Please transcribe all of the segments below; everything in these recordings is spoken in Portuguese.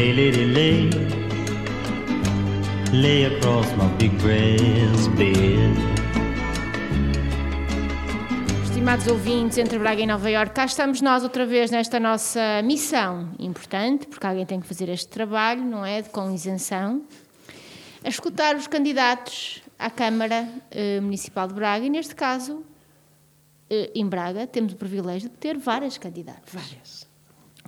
Lay, lady, lay. Lay across my big breast bed. Estimados ouvintes, entre Braga e Nova Iorque, cá estamos nós outra vez nesta nossa missão importante, porque alguém tem que fazer este trabalho, não é? Com isenção, a escutar os candidatos à Câmara eh, Municipal de Braga e, neste caso, eh, em Braga, temos o privilégio de ter várias candidatas. Várias.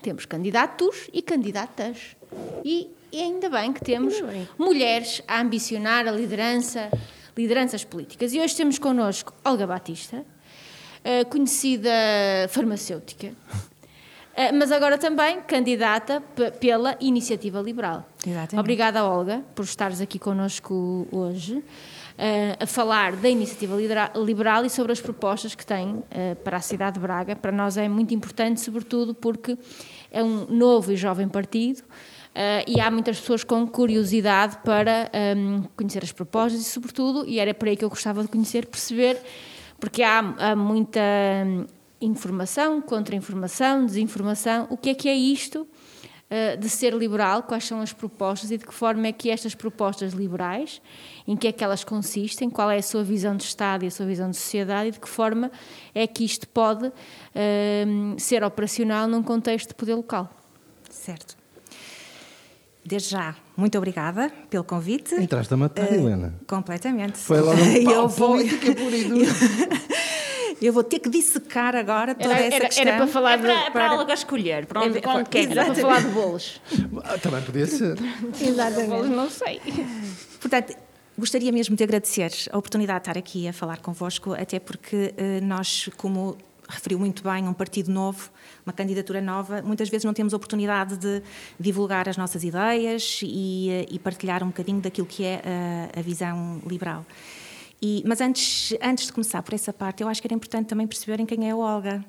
Temos candidatos e candidatas. E, e ainda bem que temos bem. mulheres a ambicionar a liderança, lideranças políticas. E hoje temos connosco Olga Batista, eh, conhecida farmacêutica, eh, mas agora também candidata pela Iniciativa Liberal. Exatamente. Obrigada, Olga, por estares aqui connosco hoje. eh, a falar da iniciativa liberal e sobre as propostas que tem eh, para a cidade de Braga. Para nós é muito importante, sobretudo porque é um novo e jovem partido eh, e há muitas pessoas com curiosidade para ehm, conhecer as propostas e, sobretudo, e era por aí que eu gostava de conhecer, perceber, porque há, há muita hum, informação, contra-informação, desinformação. O que é que é isto? uh, de ser liberal, quais são as propostas e de que forma é que estas propostas liberais, em que é que elas consistem, qual é a sua visão de Estado e a sua visão de sociedade e de que forma é que isto pode uh, ser operacional num contexto de poder local. Certo. Desde já, muito obrigada pelo convite. Entraste a matar, Eh, Helena. Completamente. Foi logo um eu pau, vou, política e dura. eu vou ter que dissecar agora toda Era- essa era- questão. era para falar É para, de- para para- algo a escolher, para onde, É, para onde quer. Era para falar de bolos. Ah, Também podia ser. Bolos não sei. Portanto, gostaria mesmo de agradecer a oportunidade de estar aqui a falar convosco, até porque eh, nós, como referiu muito bem, um partido novo, uma candidatura nova, muitas vezes não temos oportunidade de divulgar as nossas ideias e, eh, e partilhar um bocadinho daquilo que é eh, a visão liberal. E- mas antes, antes de começar por essa parte, eu acho que era importante também perceberem quem é a Olga.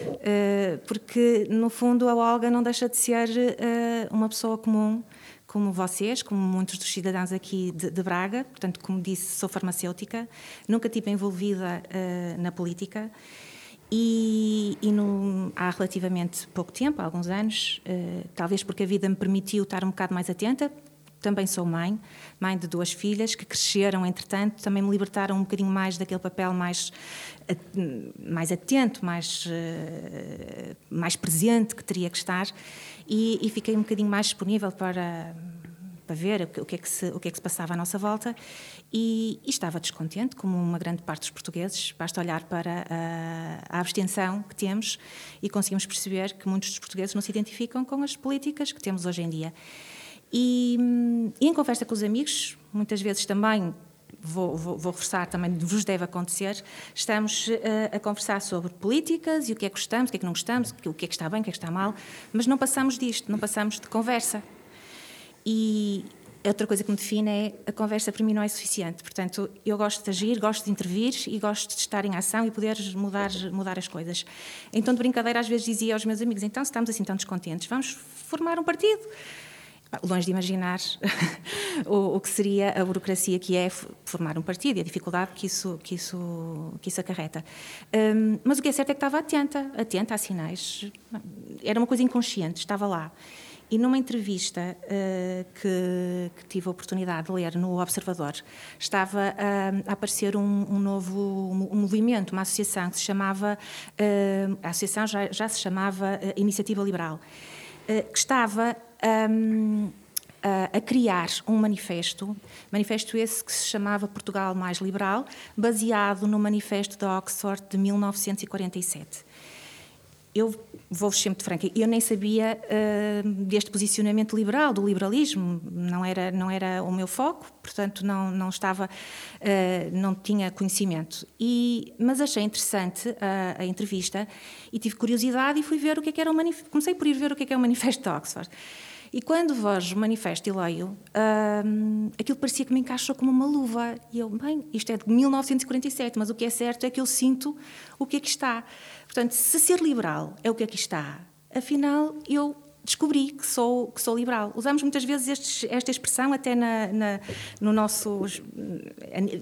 Uh, porque, no fundo, a Olga não deixa de ser uma pessoa comum, como vocês, como muitos dos cidadãos aqui de, de Braga. Portanto, como disse, sou farmacêutica, nunca estive envolvida na política. E, e no- há relativamente pouco tempo, alguns anos, uh, talvez porque a vida me permitiu estar um bocado mais atenta, também sou mãe, mãe de duas filhas que cresceram, entretanto, também me libertaram um bocadinho mais daquele papel mais, mais atento, mais, eh, mais presente que teria que estar e, e fiquei um bocadinho mais disponível para, para ver o que, é que se, o que é que se passava à nossa volta e, e estava descontente, como uma grande parte dos portugueses. Basta olhar para a, a abstenção que temos e conseguimos perceber que muitos dos portugueses não se identificam com as políticas que temos hoje em dia. E, e em conversa com os amigos, muitas vezes também, vou, vou, vou reforçar, também vos deve acontecer, estamos eh, a conversar sobre políticas e o que é que gostamos, o que é que não gostamos, o que é que está bem, o que é que está mal, mas não passamos disto, não passamos de conversa. E outra coisa que me define é a conversa para mim não é suficiente. Portanto, eu gosto de agir, gosto de intervir e gosto de estar em ação e poder mudar, mudar as coisas. Então, de brincadeira, às vezes dizia aos meus amigos: então, se estamos assim tão descontentes, vamos formar um partido. Longe de imaginar o, o que seria a burocracia que é formar um partido e a dificuldade que isso, que isso, que isso acarreta. Hum, mas o que é certo é que estava atenta, atenta a sinais. Era uma coisa inconsciente, estava lá. E numa entrevista eh, que, que tive a oportunidade de ler no Observador, estava ah, a aparecer um, um novo um movimento, uma associação que se chamava, eh, a associação já, já se chamava eh, Iniciativa Liberal, que estava hum, a, criar um manifesto, manifesto esse que se chamava Portugal Mais Liberal, baseado no manifesto de Oxford de 1947 eu vou-vos sempre franca, eu nem sabia uh, deste posicionamento liberal, do liberalismo, não era, não era o meu foco, portanto não, não estava, uh, não tinha conhecimento. E, mas achei interessante a, a entrevista e tive curiosidade e fui ver o que é que era o manifesto, comecei por ir ver o que é que é o manifesto de Oxford. E quando vejo o manifesto e leio, hum, aquilo parecia que me encaixou como uma luva. E eu, bem, isto é de 1947, mas o que é certo é que eu sinto o que aqui está. Portanto, se ser liberal é o que aqui está, afinal eu descobri que sou, que sou liberal. Usamos muitas vezes estes, esta expressão até na, na, no nosso,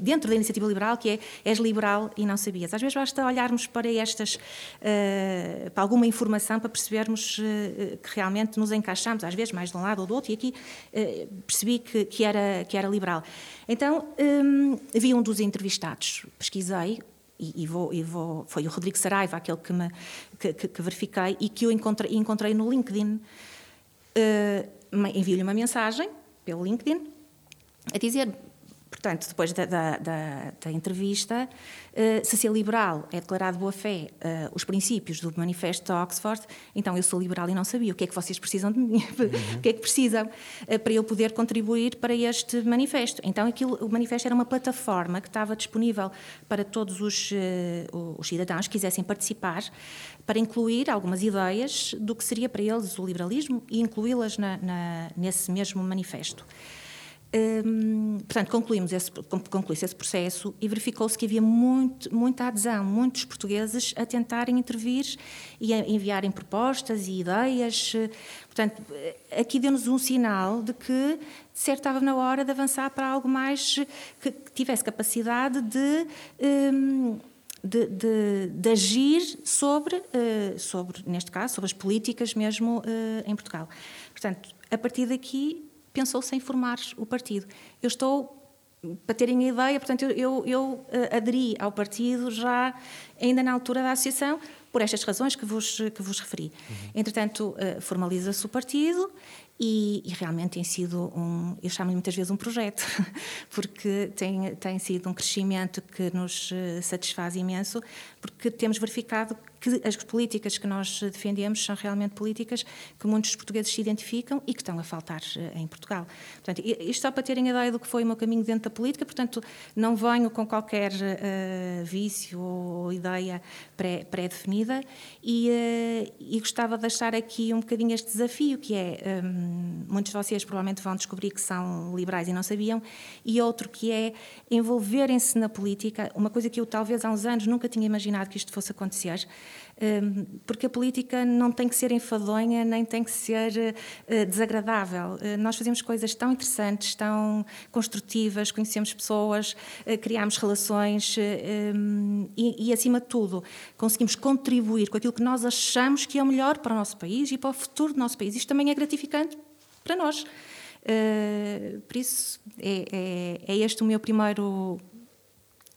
dentro da iniciativa liberal, que é és liberal e não sabias. Às vezes basta olharmos para estas, uh, para alguma informação para percebermos uh, que realmente nos encaixamos, às vezes mais de um lado ou do outro, e aqui uh, percebi que, que, era, que era liberal. Então, um, vi um dos entrevistados, pesquisei, e, e, vou, e vou, foi o Rodrigo Saraiva aquele que, me, que, que, que verifiquei e que eu encontrei, encontrei no LinkedIn. Uh, Envio-lhe uma mensagem pelo LinkedIn a dizer Portanto, depois da, da, da, da entrevista, uh, se ser liberal é declarar de boa fé uh, os princípios do Manifesto de Oxford, então eu sou liberal e não sabia. O que é que vocês precisam de mim? Uhum. o que é que precisam uh, para eu poder contribuir para este manifesto? Então, aquilo, o manifesto era uma plataforma que estava disponível para todos os, os cidadãos que quisessem participar, para incluir algumas ideias do que seria para eles o liberalismo e incluí-las nesse mesmo manifesto. Hum, portanto, concluímos esse, esse processo e verificou-se que havia muito, muita adesão, muitos portugueses a tentarem intervir e a enviarem propostas e ideias. Portanto, aqui deu-nos um sinal de que, de certo, estava na hora de avançar para algo mais que tivesse capacidade de. Hum, de, de, de, agir sobre, uh, sobre, neste caso, sobre as políticas mesmo uh, em Portugal. Portanto, a partir daqui pensou-se em formar o partido. Eu estou para terem a ideia, portanto, eu, eu, eu, eh, aderi ao partido já ainda na altura da associação, por estas razões que vos, que vos referi. Uhum. Entretanto, uh, formaliza-se o partido e, e, realmente tem sido um, eu chamo-lhe muitas vezes um projeto, porque tem, tem sido um crescimento que nos eh, satisfaz imenso, porque temos verificado que as políticas que nós defendemos são realmente políticas que muitos portugueses se identificam e que estão a faltar eh, em Portugal. Portanto, isto só para terem a ideia do que foi o meu caminho dentro da política, portanto, não venho com qualquer uh, vício ou ideia pré-definida pré e, uh, e, gostava de deixar aqui um bocadinho este desafio, que é, um, muitos de vocês provavelmente vão descobrir que são liberais e não sabiam, e outro que é envolverem-se na política, uma coisa que eu talvez há uns anos nunca tinha imaginado que isto fosse acontecer, porque a política não tem que ser enfadonha, nem tem que ser eh, desagradável. Eh, nós fazemos coisas tão interessantes, tão construtivas, conhecemos pessoas, eh, criamos relações hum, e, e, acima de tudo, conseguimos contribuir com aquilo que nós achamos que é o melhor para o nosso país e para o futuro do nosso país. Isto também é gratificante para nós. Por isso, é, é, é, este o meu primeiro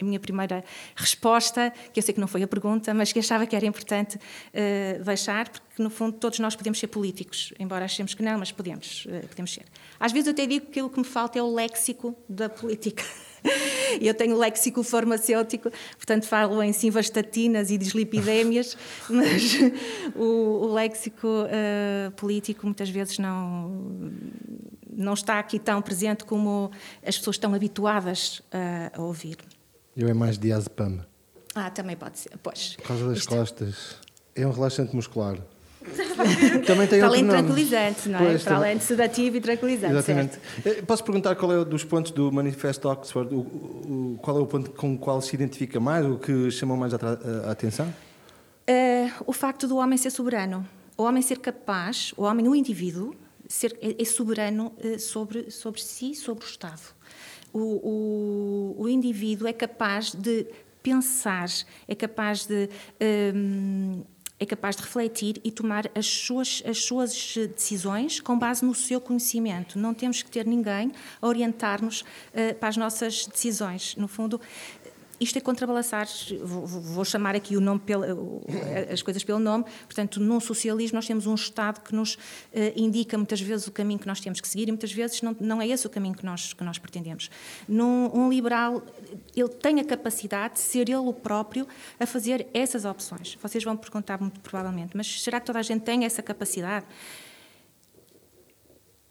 a minha primeira resposta, que eu sei que não foi a pergunta, mas que achava que era importante uh, deixar, porque no fundo todos nós podemos ser políticos, embora achemos que não, mas podemos, uh, podemos ser. Às vezes eu até digo que o que me falta é o léxico da política. Eu tenho léxico farmacêutico, portanto falo em simvastatinas e dislipidémias, mas o, o léxico uh, político muitas vezes não, não está aqui tão presente como as pessoas estão habituadas a, a ouvir. Eu é mais diazepam. Ah, também pode ser, pois. Por causa das Isto... costas. É um relaxante muscular. também tem Para além de tranquilizante, não é? Pois, Para além de sedativo e tranquilizante. Exatamente. Certo? Eh, posso perguntar qual é dos pontos do Manifesto Oxford, o, o, qual é o ponto com o qual se identifica mais, o que chamou mais a, a atenção? Uh, o facto do homem ser soberano. O homem ser capaz, o homem, o indivíduo, ser, é, é soberano uh, sobre, sobre si, sobre o Estado o, o, o indivíduo é capaz de pensar, é capaz de. Um, é capaz de refletir e tomar as suas, as suas decisões com base no seu conhecimento. Não temos que ter ninguém a orientar-nos uh, para as nossas decisões. No fundo, isto é contrabalançar, vou, vou chamar aqui o nome pelo, as coisas pelo nome, portanto, num socialismo nós temos um Estado que nos uh, indica muitas vezes o caminho que nós temos que seguir e muitas vezes não, não é esse o caminho que nós, que nós pretendemos. Num um liberal, ele tem a capacidade de ser ele o próprio a fazer essas opções. Vocês vão perguntar muito provavelmente, mas será que toda a gente tem essa capacidade?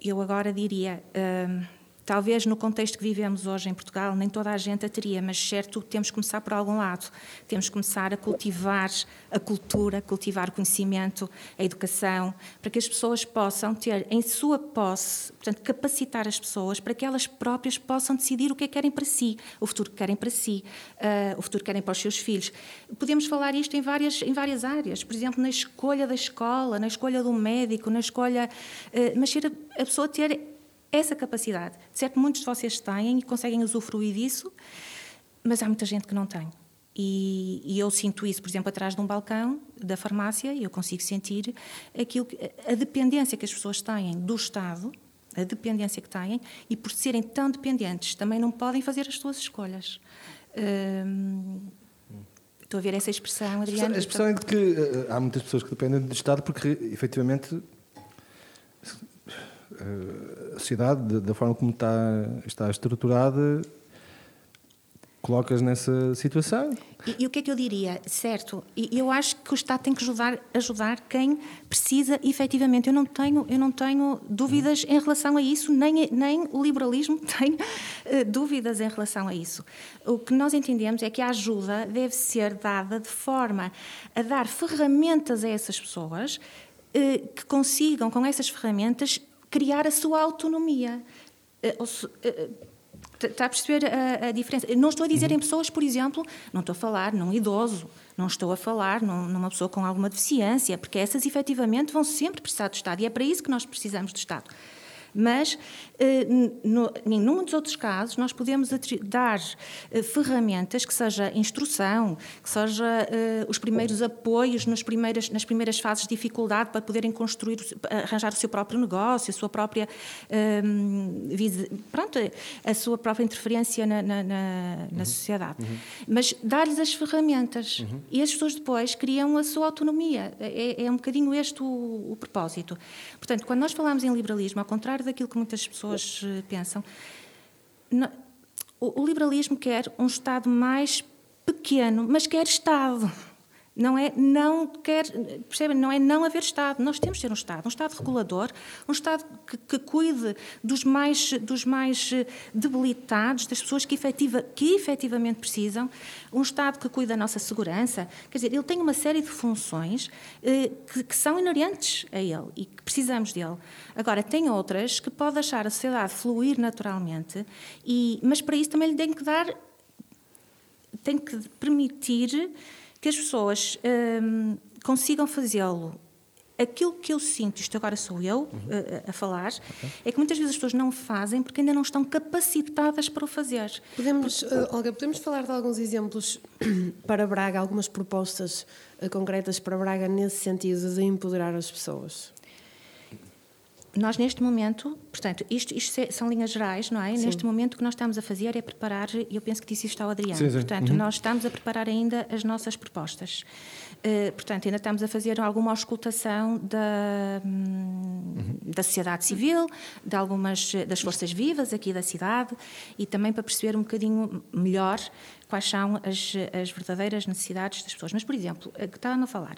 Eu agora diria... Uh, talvez no contexto que vivemos hoje em Portugal, nem toda a gente a teria, mas certo, temos que começar por algum lado. Temos que começar a cultivar a cultura, cultivar o conhecimento, a educação, para que as pessoas possam ter em sua posse, portanto, capacitar as pessoas para que elas próprias possam decidir o que é que querem para si, o futuro que querem para si, uh, o futuro que querem para os seus filhos. Podemos falar isto em várias, em várias áreas, por exemplo, na escolha da escola, na escolha do médico, na escolha. Uh, mas ser a, a pessoa ter essa capacidade. De certo, muitos de vocês têm e conseguem usufruir disso, mas há muita gente que não tem. E, e, eu sinto isso, por exemplo, atrás de um balcão da farmácia, e eu consigo sentir aquilo que, a dependência que as pessoas têm do Estado, a dependência que têm, e por serem tão dependentes, também não podem fazer as suas escolhas. Hum, estou a ver essa expressão, Adriana. A expressão é de que uh, há muitas pessoas que dependem do Estado porque, efetivamente, a sociedade, da forma como está, está estruturada, colocas nessa situação. E, e, o que é que eu diria? Certo, eu acho que o Estado tem que ajudar, ajudar quem precisa efetivamente. Eu não tenho, eu não tenho dúvidas em relação a isso, nem, nem o liberalismo tem uh, dúvidas em relação a isso. O que nós entendemos é que a ajuda deve ser dada de forma a dar ferramentas a essas pessoas uh, que consigam, com essas ferramentas, criar a sua autonomia. Está a perceber a, a, diferença? Não estou a dizer em pessoas, por exemplo, não estou a falar num idoso, não estou a falar num, numa pessoa com alguma deficiência, porque essas efetivamente vão sempre precisar do Estado e é para isso que nós precisamos do Estado. Mas, eh, em dos outros casos, nós podemos dar eh, ferramentas que seja instrução, que seja eh, os primeiros apoios nas primeiras, nas primeiras fases de dificuldade para poderem construir, arranjar o seu próprio negócio, a sua própria, pronto, a sua própria interferência na, na, na, na uhum. sociedade. Uhum. Mas dar-lhes as ferramentas uhum. e as pessoas depois criam a sua autonomia. É, é um bocadinho este o, o propósito. Portanto, quando nós falamos em liberalismo, ao contrário contrário daquilo que muitas pessoas eh, pensam. O liberalismo quer um Estado mais pequeno, mas quer Estado. Não é não quer, percebem? Não é não haver Estado. Nós temos de ter um Estado, um Estado regulador, um Estado que, que cuide dos mais, dos mais eh, debilitados, das pessoas que, efetiva, que efetivamente precisam, um Estado que cuide da nossa segurança. Quer dizer, ele tem uma série de funções eh, que, que, são inerentes a ele e que precisamos dele. Agora, tem outras que pode deixar a sociedade fluir naturalmente, e, mas para isso também lhe tem que dar, tem que permitir que as pessoas hum, consigam fazê-lo. Aquilo que eu sinto, isto agora sou eu uhum. a, a, falar, okay. é que muitas vezes as pessoas não fazem porque ainda não estão capacitadas para o fazer. Podemos, uh, Olga, podemos falar de alguns exemplos para Braga, algumas propostas uh, concretas para Braga nesse sentido de empoderar as pessoas? Nós neste momento, portanto, isto, isto, são linhas gerais, não é? Sim. Neste momento o que nós estamos a fazer é preparar, e eu penso que disse isto ao Adriano, sim, sim. portanto, uhum. nós estamos a preparar ainda as nossas propostas. Uh, portanto, ainda estamos a fazer alguma auscultação da, uhum. da sociedade civil, de algumas das forças vivas aqui da cidade e também para perceber um bocadinho melhor quais são as, as verdadeiras necessidades das pessoas. Mas, por exemplo, que estavam a falar,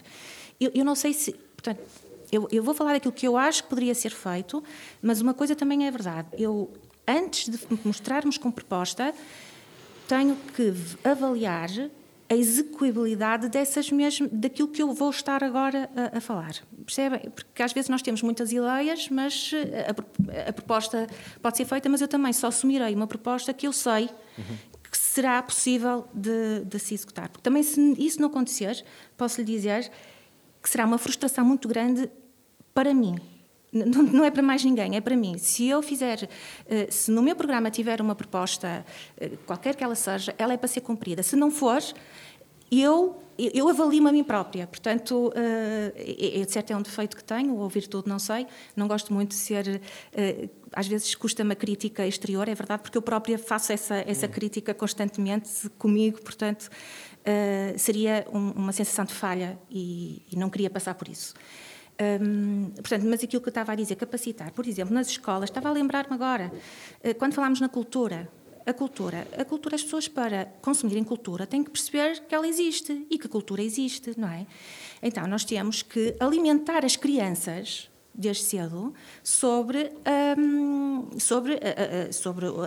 eu, eu não sei se, portanto, eu, eu vou falar daquilo que eu acho que poderia ser feito, mas uma coisa também é verdade. Eu, antes de mostrarmos com proposta, tenho que avaliar a execuibilidade dessas mesmas, daquilo que eu vou estar agora a, a, falar. Percebem? Porque às vezes nós temos muitas ideias, mas eh, a, a, proposta pode ser feita, mas eu também só assumirei uma proposta que eu sei uhum. que será possível de, de se executar. Porque também, se isso não acontecer, posso lhe dizer que será uma frustração muito grande para mim. Não, é para mais ninguém, é para mim. Se eu fizer, eh, se no meu programa tiver uma proposta, eh, qualquer que ela seja, ela é para ser cumprida. Se não for, eu, eu avalio-me a mim própria. Portanto, é, é, de certo é um defeito que tenho, ou virtude, não sei. Não gosto muito de ser. Às vezes custa-me a crítica exterior, é verdade, porque eu própria faço essa, essa crítica constantemente comigo, portanto, seria uma sensação de falha e, e não queria passar por isso. Um, portanto, mas aquilo que eu estava a dizer, capacitar, por exemplo, nas escolas, estava a lembrar-me agora, uh, quando falámos na cultura, a cultura, a cultura, as pessoas para consumirem cultura têm que perceber que ela existe e que a cultura existe, não é? Então, nós temos que alimentar as crianças desde cedo sobre, hum, sobre, a, a- sobre o-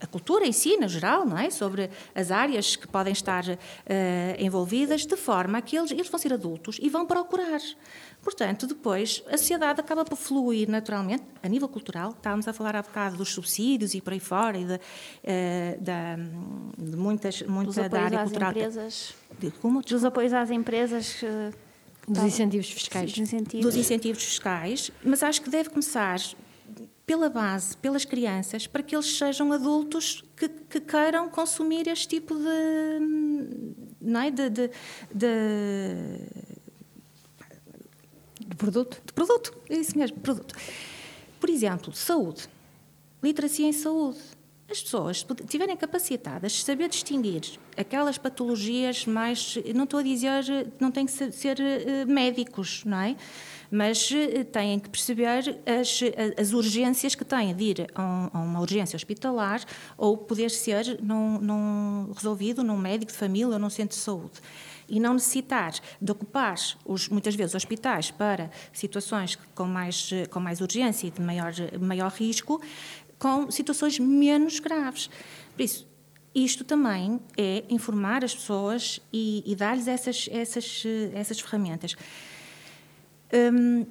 a cultura em si, no geral, não é? sobre as áreas que podem estar envolvidas, de forma que eles, eles vão ser adultos e vão procurar. Portanto, depois, a sociedade acaba por fluir naturalmente, a nível cultural. Estávamos a falar há bocado dos subsídios e por aí fora, e de, da, de muitas, muita da área às cultural. empresas. De, como? Dos apoios às empresas. Dos tá- incentivos fiscais. Dos incentivos. dos incentivos fiscais, mas acho que deve começar pela base, pelas crianças, para que eles sejam adultos que, que queiram consumir este tipo de. Não é? de, de, de- De produto? de produto. É isso mesmo, produto. Por exemplo, saúde. Literacia em saúde. As pessoas pod- tiverem capacitadas de saber distinguir aquelas patologias mais. Não estou a dizer, não têm que ser, eh, médicos, não é? Mas eh, têm que perceber as, as urgências que têm de ir a, um- uma urgência hospitalar ou poder ser num, num- resolvido num médico de família ou num centro de saúde e não necessitar de ocupar os, muitas vezes hospitais para situações com mais, com mais urgência e de maior, maior risco, com situações menos graves. Por isso, isto também é informar as pessoas e, e dar-lhes essas, essas, eh, essas ferramentas. Hum,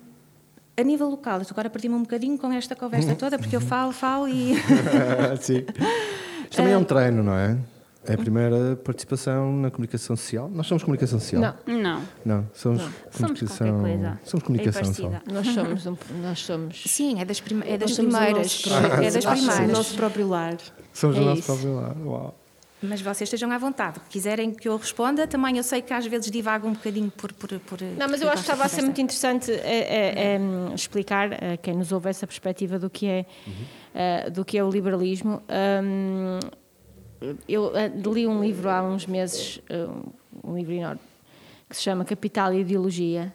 a nível local, agora perdi-me um bocadinho com esta conversa toda, porque eu falo, falo e. Sim. Isto também é um treino, não é? É a primeira participação na comunicação social. Nós somos comunicação social? Não. Não. Não, somos Somos comunicação. qualquer coisa. Somos comunicação É. Nós somos, um, nós somos Sim, é das, prime- é das primeiras. próprio- É das somos primeiras. o nosso próprio lar. Somos É o nosso isso. próprio lar. Uau. Mas vocês estejam à vontade. Quiserem que eu responda, também eu sei que às vezes divago um bocadinho por. por, por Não, mas eu acho que estava a ser muito interessante é, é, é, explicar a quem nos ouve essa perspectiva do que é, eh, do que é o liberalismo. Hum, eu li um livro há uns meses, um livro enorme, que se chama Capital e Ideologia.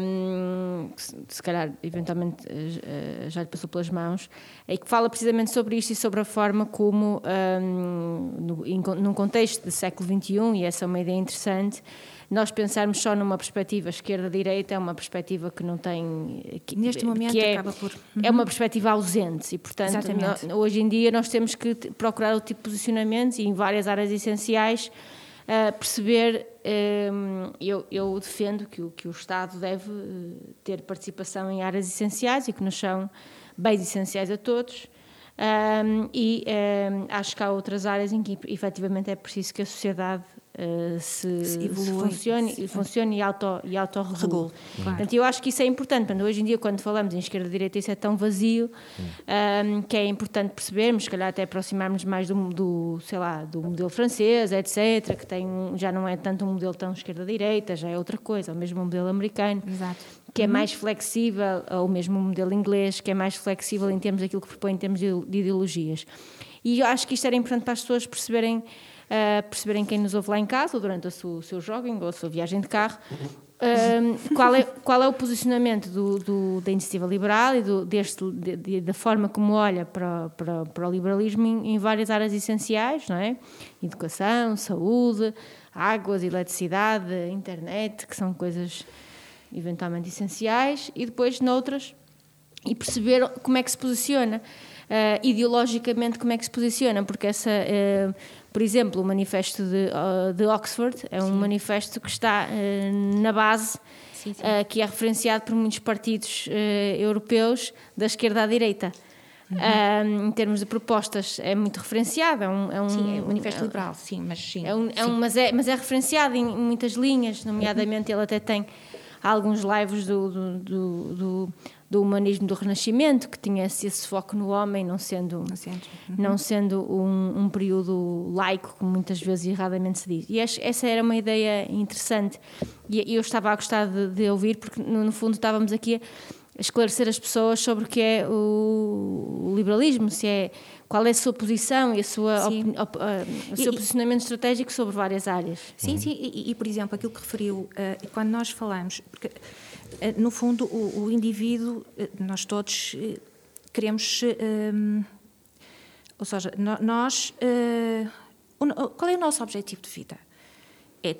hum, que se, calhar eventualmente eh, já lhe passou pelas mãos, e que fala precisamente sobre isto e sobre a forma como, hum, no, em num contexto do século XXI, e essa é uma ideia interessante, nós pensarmos só numa perspectiva esquerda-direita é uma perspectiva que não tem. Que, Neste momento é, acaba por- É uma perspectiva ausente e, portanto, no- hoje em dia nós temos que procurar outro tipo de posicionamentos e em várias áreas essenciais perceber. hum, eu, eu defendo que o, que o Estado deve eh, ter participação em áreas essenciais e que nos são bens essenciais a todos. Hum, e hum, acho que há outras áreas em que efetivamente é preciso que a sociedade eh, se, Se se evolui. funcione, e funcione e auto, e autorregule. Regule, claro. Portanto, eu acho que isso é importante. Portanto, hoje em dia, quando falamos em esquerda-direita, isso é tão vazio um, que é importante percebermos, se calhar até aproximarmos mais do, do, sei lá, do modelo francês, etc., que tem, um- já não é tanto um modelo tão esquerda-direita, já é outra coisa, ou mesmo o modelo americano, Exato. que é mais flexível, ou mesmo o modelo inglês, que é mais flexível em termos daquilo que propõe em termos de de ideologias. E eu acho que isto era importante para as pessoas perceberem uh, perceberem quem nos ouve lá em casa, ou durante o seu, jogging, ou a sua viagem de carro, qual, é, qual é o posicionamento do, do- da iniciativa liberal e do, deste, de- de- da forma como olha para, para, para o liberalismo em, em várias áreas essenciais, não é? Educação, saúde, águas, eletricidade, internet, que são coisas eventualmente essenciais, e depois noutras, e perceber como é que se posiciona. Eh, ideologicamente, como é que se posiciona, porque essa, eh, por exemplo, o manifesto de, ah, de Oxford é um manifesto que está na base, Sim, sim. eh, que é referenciado por muitos partidos eh, europeus da esquerda à direita. Uhum. Em termos de propostas, é muito referenciado. É um, é um, Sim, é o manifesto é- liberal, sim, mas sim. é um, é um- mas, é, mas é referenciado em muitas linhas, nomeadamente ele até tem alguns lives do, do, do, do- do humanismo do Renascimento, que tinha esse, esse foco no homem, não sendo, Não sendo. não sendo um, um período laico, como muitas vezes erradamente se diz. E essa era uma ideia interessante. E eu estava a gostar de, de ouvir, porque no, no fundo estávamos aqui a esclarecer as pessoas sobre o que é o, liberalismo, se é qual é a sua posição e a sua opini- op- ah, o seu E- posicionamento estratégico sobre várias áreas. Sim, sim, e, e, por exemplo, aquilo que referiu, eh, quando nós falamos, porque, no fundo, o, o indivíduo, eh, nós todos eh, queremos, eh, hum, ou seja, nós, eh, no- qual é o nosso objetivo de vida? É,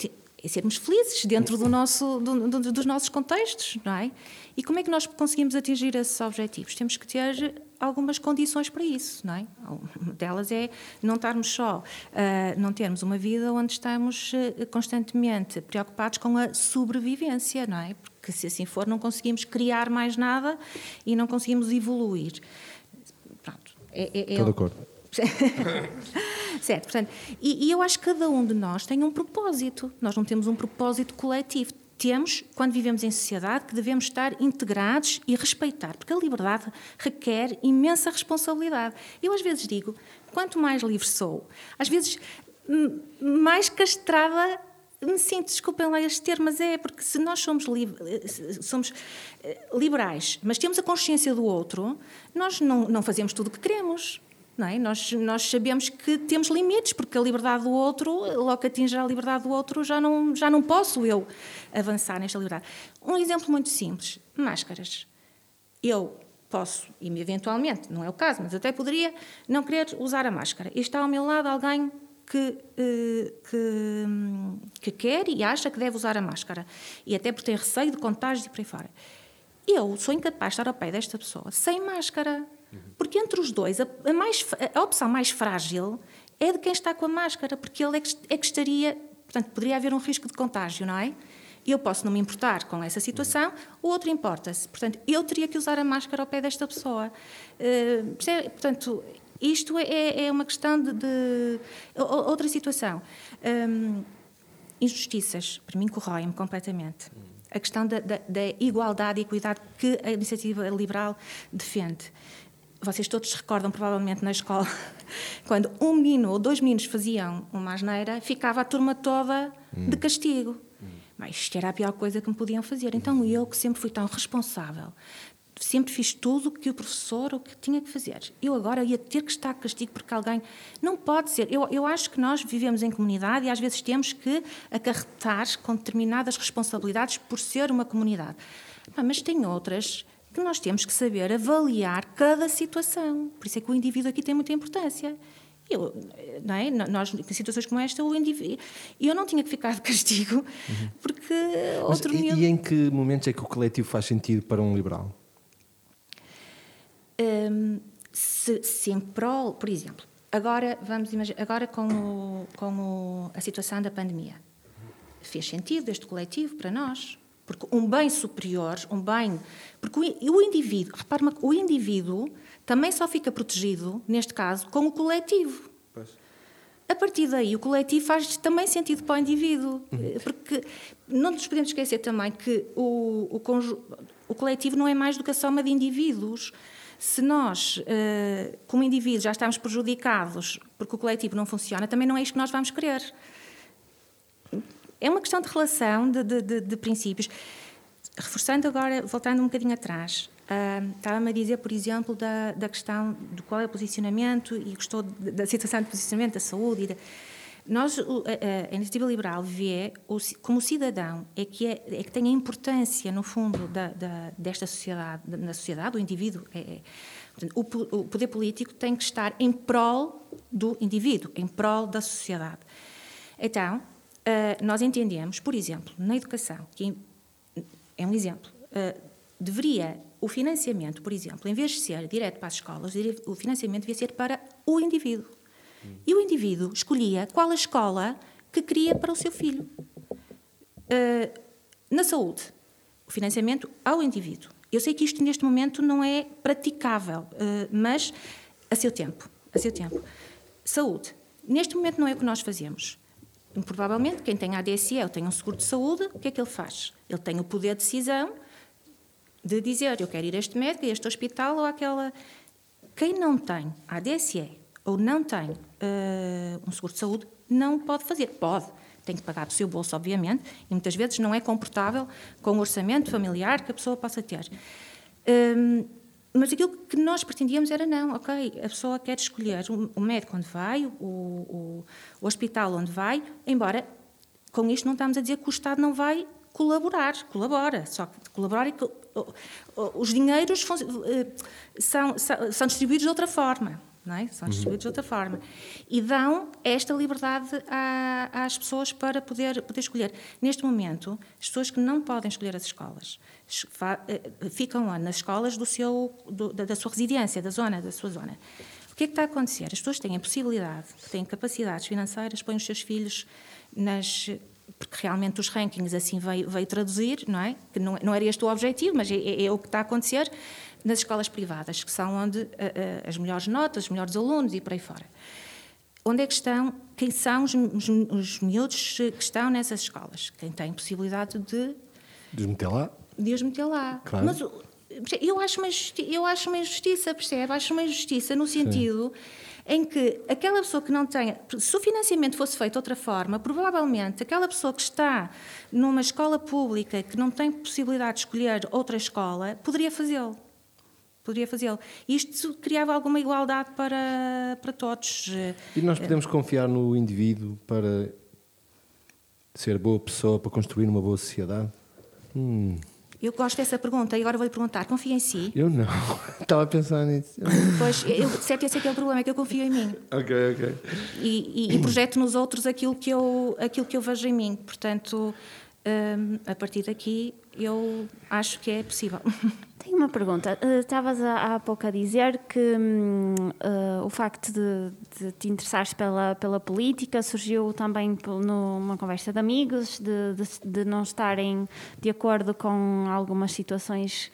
é sermos felizes dentro do nosso, do, do, dos nossos contextos, não é? E como é que nós conseguimos atingir esses objetivos? Temos que ter algumas condições para isso, não é? Uma delas é não estarmos só, uh, não termos uma vida onde estamos uh, constantemente preocupados com a sobrevivência, não é? Porque se assim for, não conseguimos criar mais nada e não conseguimos evoluir. Pronto. É, é, é Estou de acordo. certo, portanto, e, e, eu acho que cada um de nós tem um propósito. Nós não temos um propósito coletivo. Temos, quando vivemos em sociedade, que devemos estar integrados e respeitar, porque a liberdade requer imensa responsabilidade. Eu às vezes digo, quanto mais livre sou, às vezes mais castrada me sinto, desculpem lá este termo, mas é porque se nós somos, li somos eh, liberais, mas temos a consciência do outro, nós não, não fazemos tudo o que queremos. Não é? nós, nós sabemos que temos limites, porque a liberdade do outro, logo que atinge a liberdade do outro, já não, já não posso eu avançar nesta liberdade. Um exemplo muito simples: máscaras. Eu posso, e eventualmente, não é o caso, mas até poderia não querer usar a máscara. E está ao meu lado alguém que, eh, que, que, quer e acha que deve usar a máscara. E até porque tem receio de contágios e por aí fora. Eu sou incapaz de estar ao pé desta pessoa sem máscara. Porque entre os dois, a, a, mais, a opção mais frágil é de quem está com a máscara, porque ele é que, é que estaria. Portanto, poderia haver um risco de contágio, não é? Eu posso não me importar com essa situação, o outro importa-se. Portanto, eu teria que usar a máscara ao pé desta pessoa. Uh, portanto, isto é, é uma questão de, de outra situação. Um, injustiças, para mim, corroem-me completamente. A questão da, da, da, igualdade e equidade que a iniciativa liberal defende. Vocês todos recordam, provavelmente, na escola, quando um menino ou dois meninos faziam uma asneira, ficava a turma toda de castigo. Mas isto era a pior coisa que me podiam fazer. Então, eu, que sempre fui tão responsável, sempre fiz tudo o que o professor o que tinha que fazer. Eu agora ia ter que estar castigo porque alguém. Não pode ser. Eu, eu acho que nós vivemos em comunidade e às vezes temos que acarretar com determinadas responsabilidades por ser uma comunidade. Mas tem outras que nós temos que saber avaliar cada situação. Por isso é que o indivíduo aqui tem muita importância. Eu, não é? Nós, em situações como esta, o indivíduo, eu não tinha que ficar de castigo, porque outro Mas, e, e em que momentos é que o coletivo faz sentido para um liberal? Um, se, se em prol, por exemplo, agora vamos imaginar, agora com, o, com o, a situação da pandemia, fez sentido este coletivo para nós, porque um bem superior, um bem, porque o, o indivíduo, repare o indivíduo também só fica protegido neste caso com o coletivo. Pois. A partir daí, o coletivo faz também sentido para o indivíduo, uhum. porque não nos podemos esquecer também que o, o, o coletivo não é mais do que a soma de indivíduos. Se nós, eh, como indivíduos, já estamos prejudicados porque o coletivo não funciona, também não é isto que nós vamos querer. É uma questão de relação, de, de, de, de princípios. Reforçando agora, voltando um bocadinho atrás, uh, estava-me a dizer, por exemplo, da, da questão do qual é o posicionamento e gostou da situação de posicionamento da saúde e da, nós, a, iniciativa liberal vê como cidadão é que, é, é que tem a importância, no fundo, da, da, desta sociedade, na sociedade, o indivíduo. É, é, o, o, poder político tem que estar em prol do indivíduo, em prol da sociedade. Então, uh, nós entendemos, por exemplo, na educação, que é um exemplo, uh, deveria o financiamento, por exemplo, em vez de ser direto para as escolas, o financiamento devia ser para o indivíduo. E o indivíduo escolhia qual a escola que queria para o seu filho. Uh, na saúde, o financiamento ao indivíduo. Eu sei que isto neste momento não é praticável, uh, mas a seu tempo, a seu tempo. Saúde. Neste momento não é o que nós fazemos. Provavelmente, quem tem ADSE ou tem um seguro de saúde, o que é que ele faz? Ele tem o poder de decisão de dizer eu quero ir a este médico, a este hospital ou àquela... Quem não tem ADSE ou não tem uh, um seguro de saúde, não pode fazer. Pode, tem que pagar do seu bolso, obviamente, e muitas vezes não é comportável com o orçamento familiar que a pessoa possa ter. Um, ehm, mas aquilo que nós pretendíamos era não, ok, a pessoa quer escolher o, médico onde vai, o, o, o, hospital onde vai, embora com isto não estamos a dizer que o Estado não vai colaborar, colabora, só que colaborar e que os dinheiros eh, são, são, são distribuídos de outra forma não é? São distribuídos de outra forma. E dão esta liberdade à- às pessoas para poder, poder escolher. Neste momento, as pessoas que não podem escolher as escolas eh, ficam nas escolas do seu, do- da, da sua residência, da zona, da sua zona. O que é que está a acontecer? As pessoas têm a possibilidade, têm capacidades financeiras, põem os seus filhos nas. Porque realmente os rankings assim veio, veio traduzir, não é? Que não, não era este o objetivo, mas é, é- é o que está a acontecer nas escolas privadas, que são onde eh, eh, as melhores notas, os melhores alunos e por aí fora. Onde é que estão, quem são os, os, os miúdos que estão nessas escolas? Quem tem possibilidade de Desmeter lá. de os meter lá. Claro. Mas eu acho, uma eu acho uma injustiça, percebe? Acho uma injustiça no sentido em que aquela pessoa que não tenha. Se o financiamento fosse feito de outra forma, provavelmente aquela pessoa que está numa escola pública que não tem possibilidade de escolher outra escola, poderia fazê-lo. Poderia fazê-lo. Isto criava alguma igualdade para, para todos. E nós podemos confiar no indivíduo para ser boa pessoa, para construir uma boa sociedade? Hum, Eu gosto dessa pergunta e agora vou-lhe perguntar: confia em si? eu não. Estava a pensar nisso. Pois, eu, certo, esse é que é o problema, é que eu confio em mim. ok, ok. e, e- e projeto nos outros aquilo que eu, aquilo que eu vejo em mim. Portanto, hum, a partir daqui, eu acho que é possível. Tenho uma pergunta. Eh, Estavas há, há pouco a dizer que eh, o facto de, de te interessares pela, pela política surgiu também numa conversa de amigos, de, de, de não estarem de acordo com algumas situações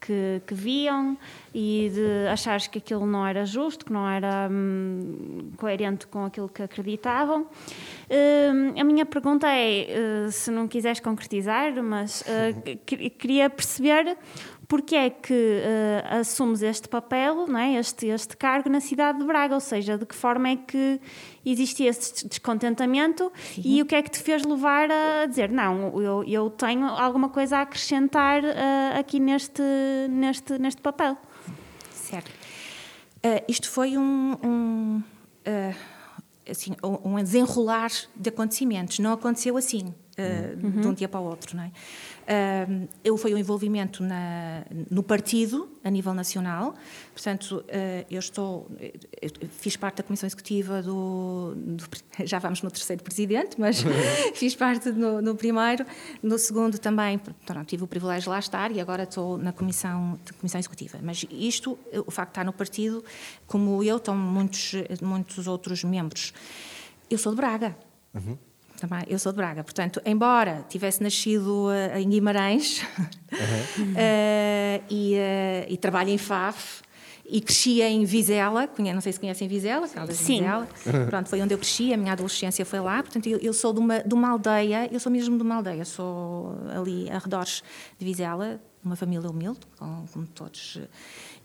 que, que viam e de achares que aquilo não era justo, que não era hum, coerente com aquilo que acreditavam. Hum, a minha pergunta é, eh, se não quiseres concretizar, mas que- queria perceber porque é que eh, assumes este papel, não é? este, este cargo na cidade de Braga, ou seja, de que forma é que existia esse descontentamento e o que é que te fez levar a dizer, não, eu, eu tenho alguma coisa a acrescentar eh, aqui neste, neste, neste papel. Certo. Ah, isto foi um, um, assim, um desenrolar de acontecimentos. Não aconteceu assim, ah, de um dia para o outro. Não é? Eu foi um envolvimento na, no partido, a nível nacional. Portanto, ah, eu estou. eu fiz parte da comissão executiva do. do- já vamos no terceiro presidente, mas fiz parte no, no primeiro. No segundo também, pronto, tive o privilégio de lá estar e agora estou na comissão, comissão executiva. Mas isto, o facto de estar no partido, como eu, estão muitos, muitos outros membros. Eu sou de Braga. Também, eu sou de Braga, portanto, embora tivesse nascido eh, em Guimarães eh, e, eh, e trabalho em FAF e cresci em Vizela, não sei se conhecem Vizela, Caldas de Sim. Vizela, pronto, foi onde eu cresci, a minha adolescência foi lá, portanto, eu, eu sou de uma, de uma aldeia, eu sou mesmo de uma aldeia, sou ali arredores de Vizela, uma família humilde, como, como todos,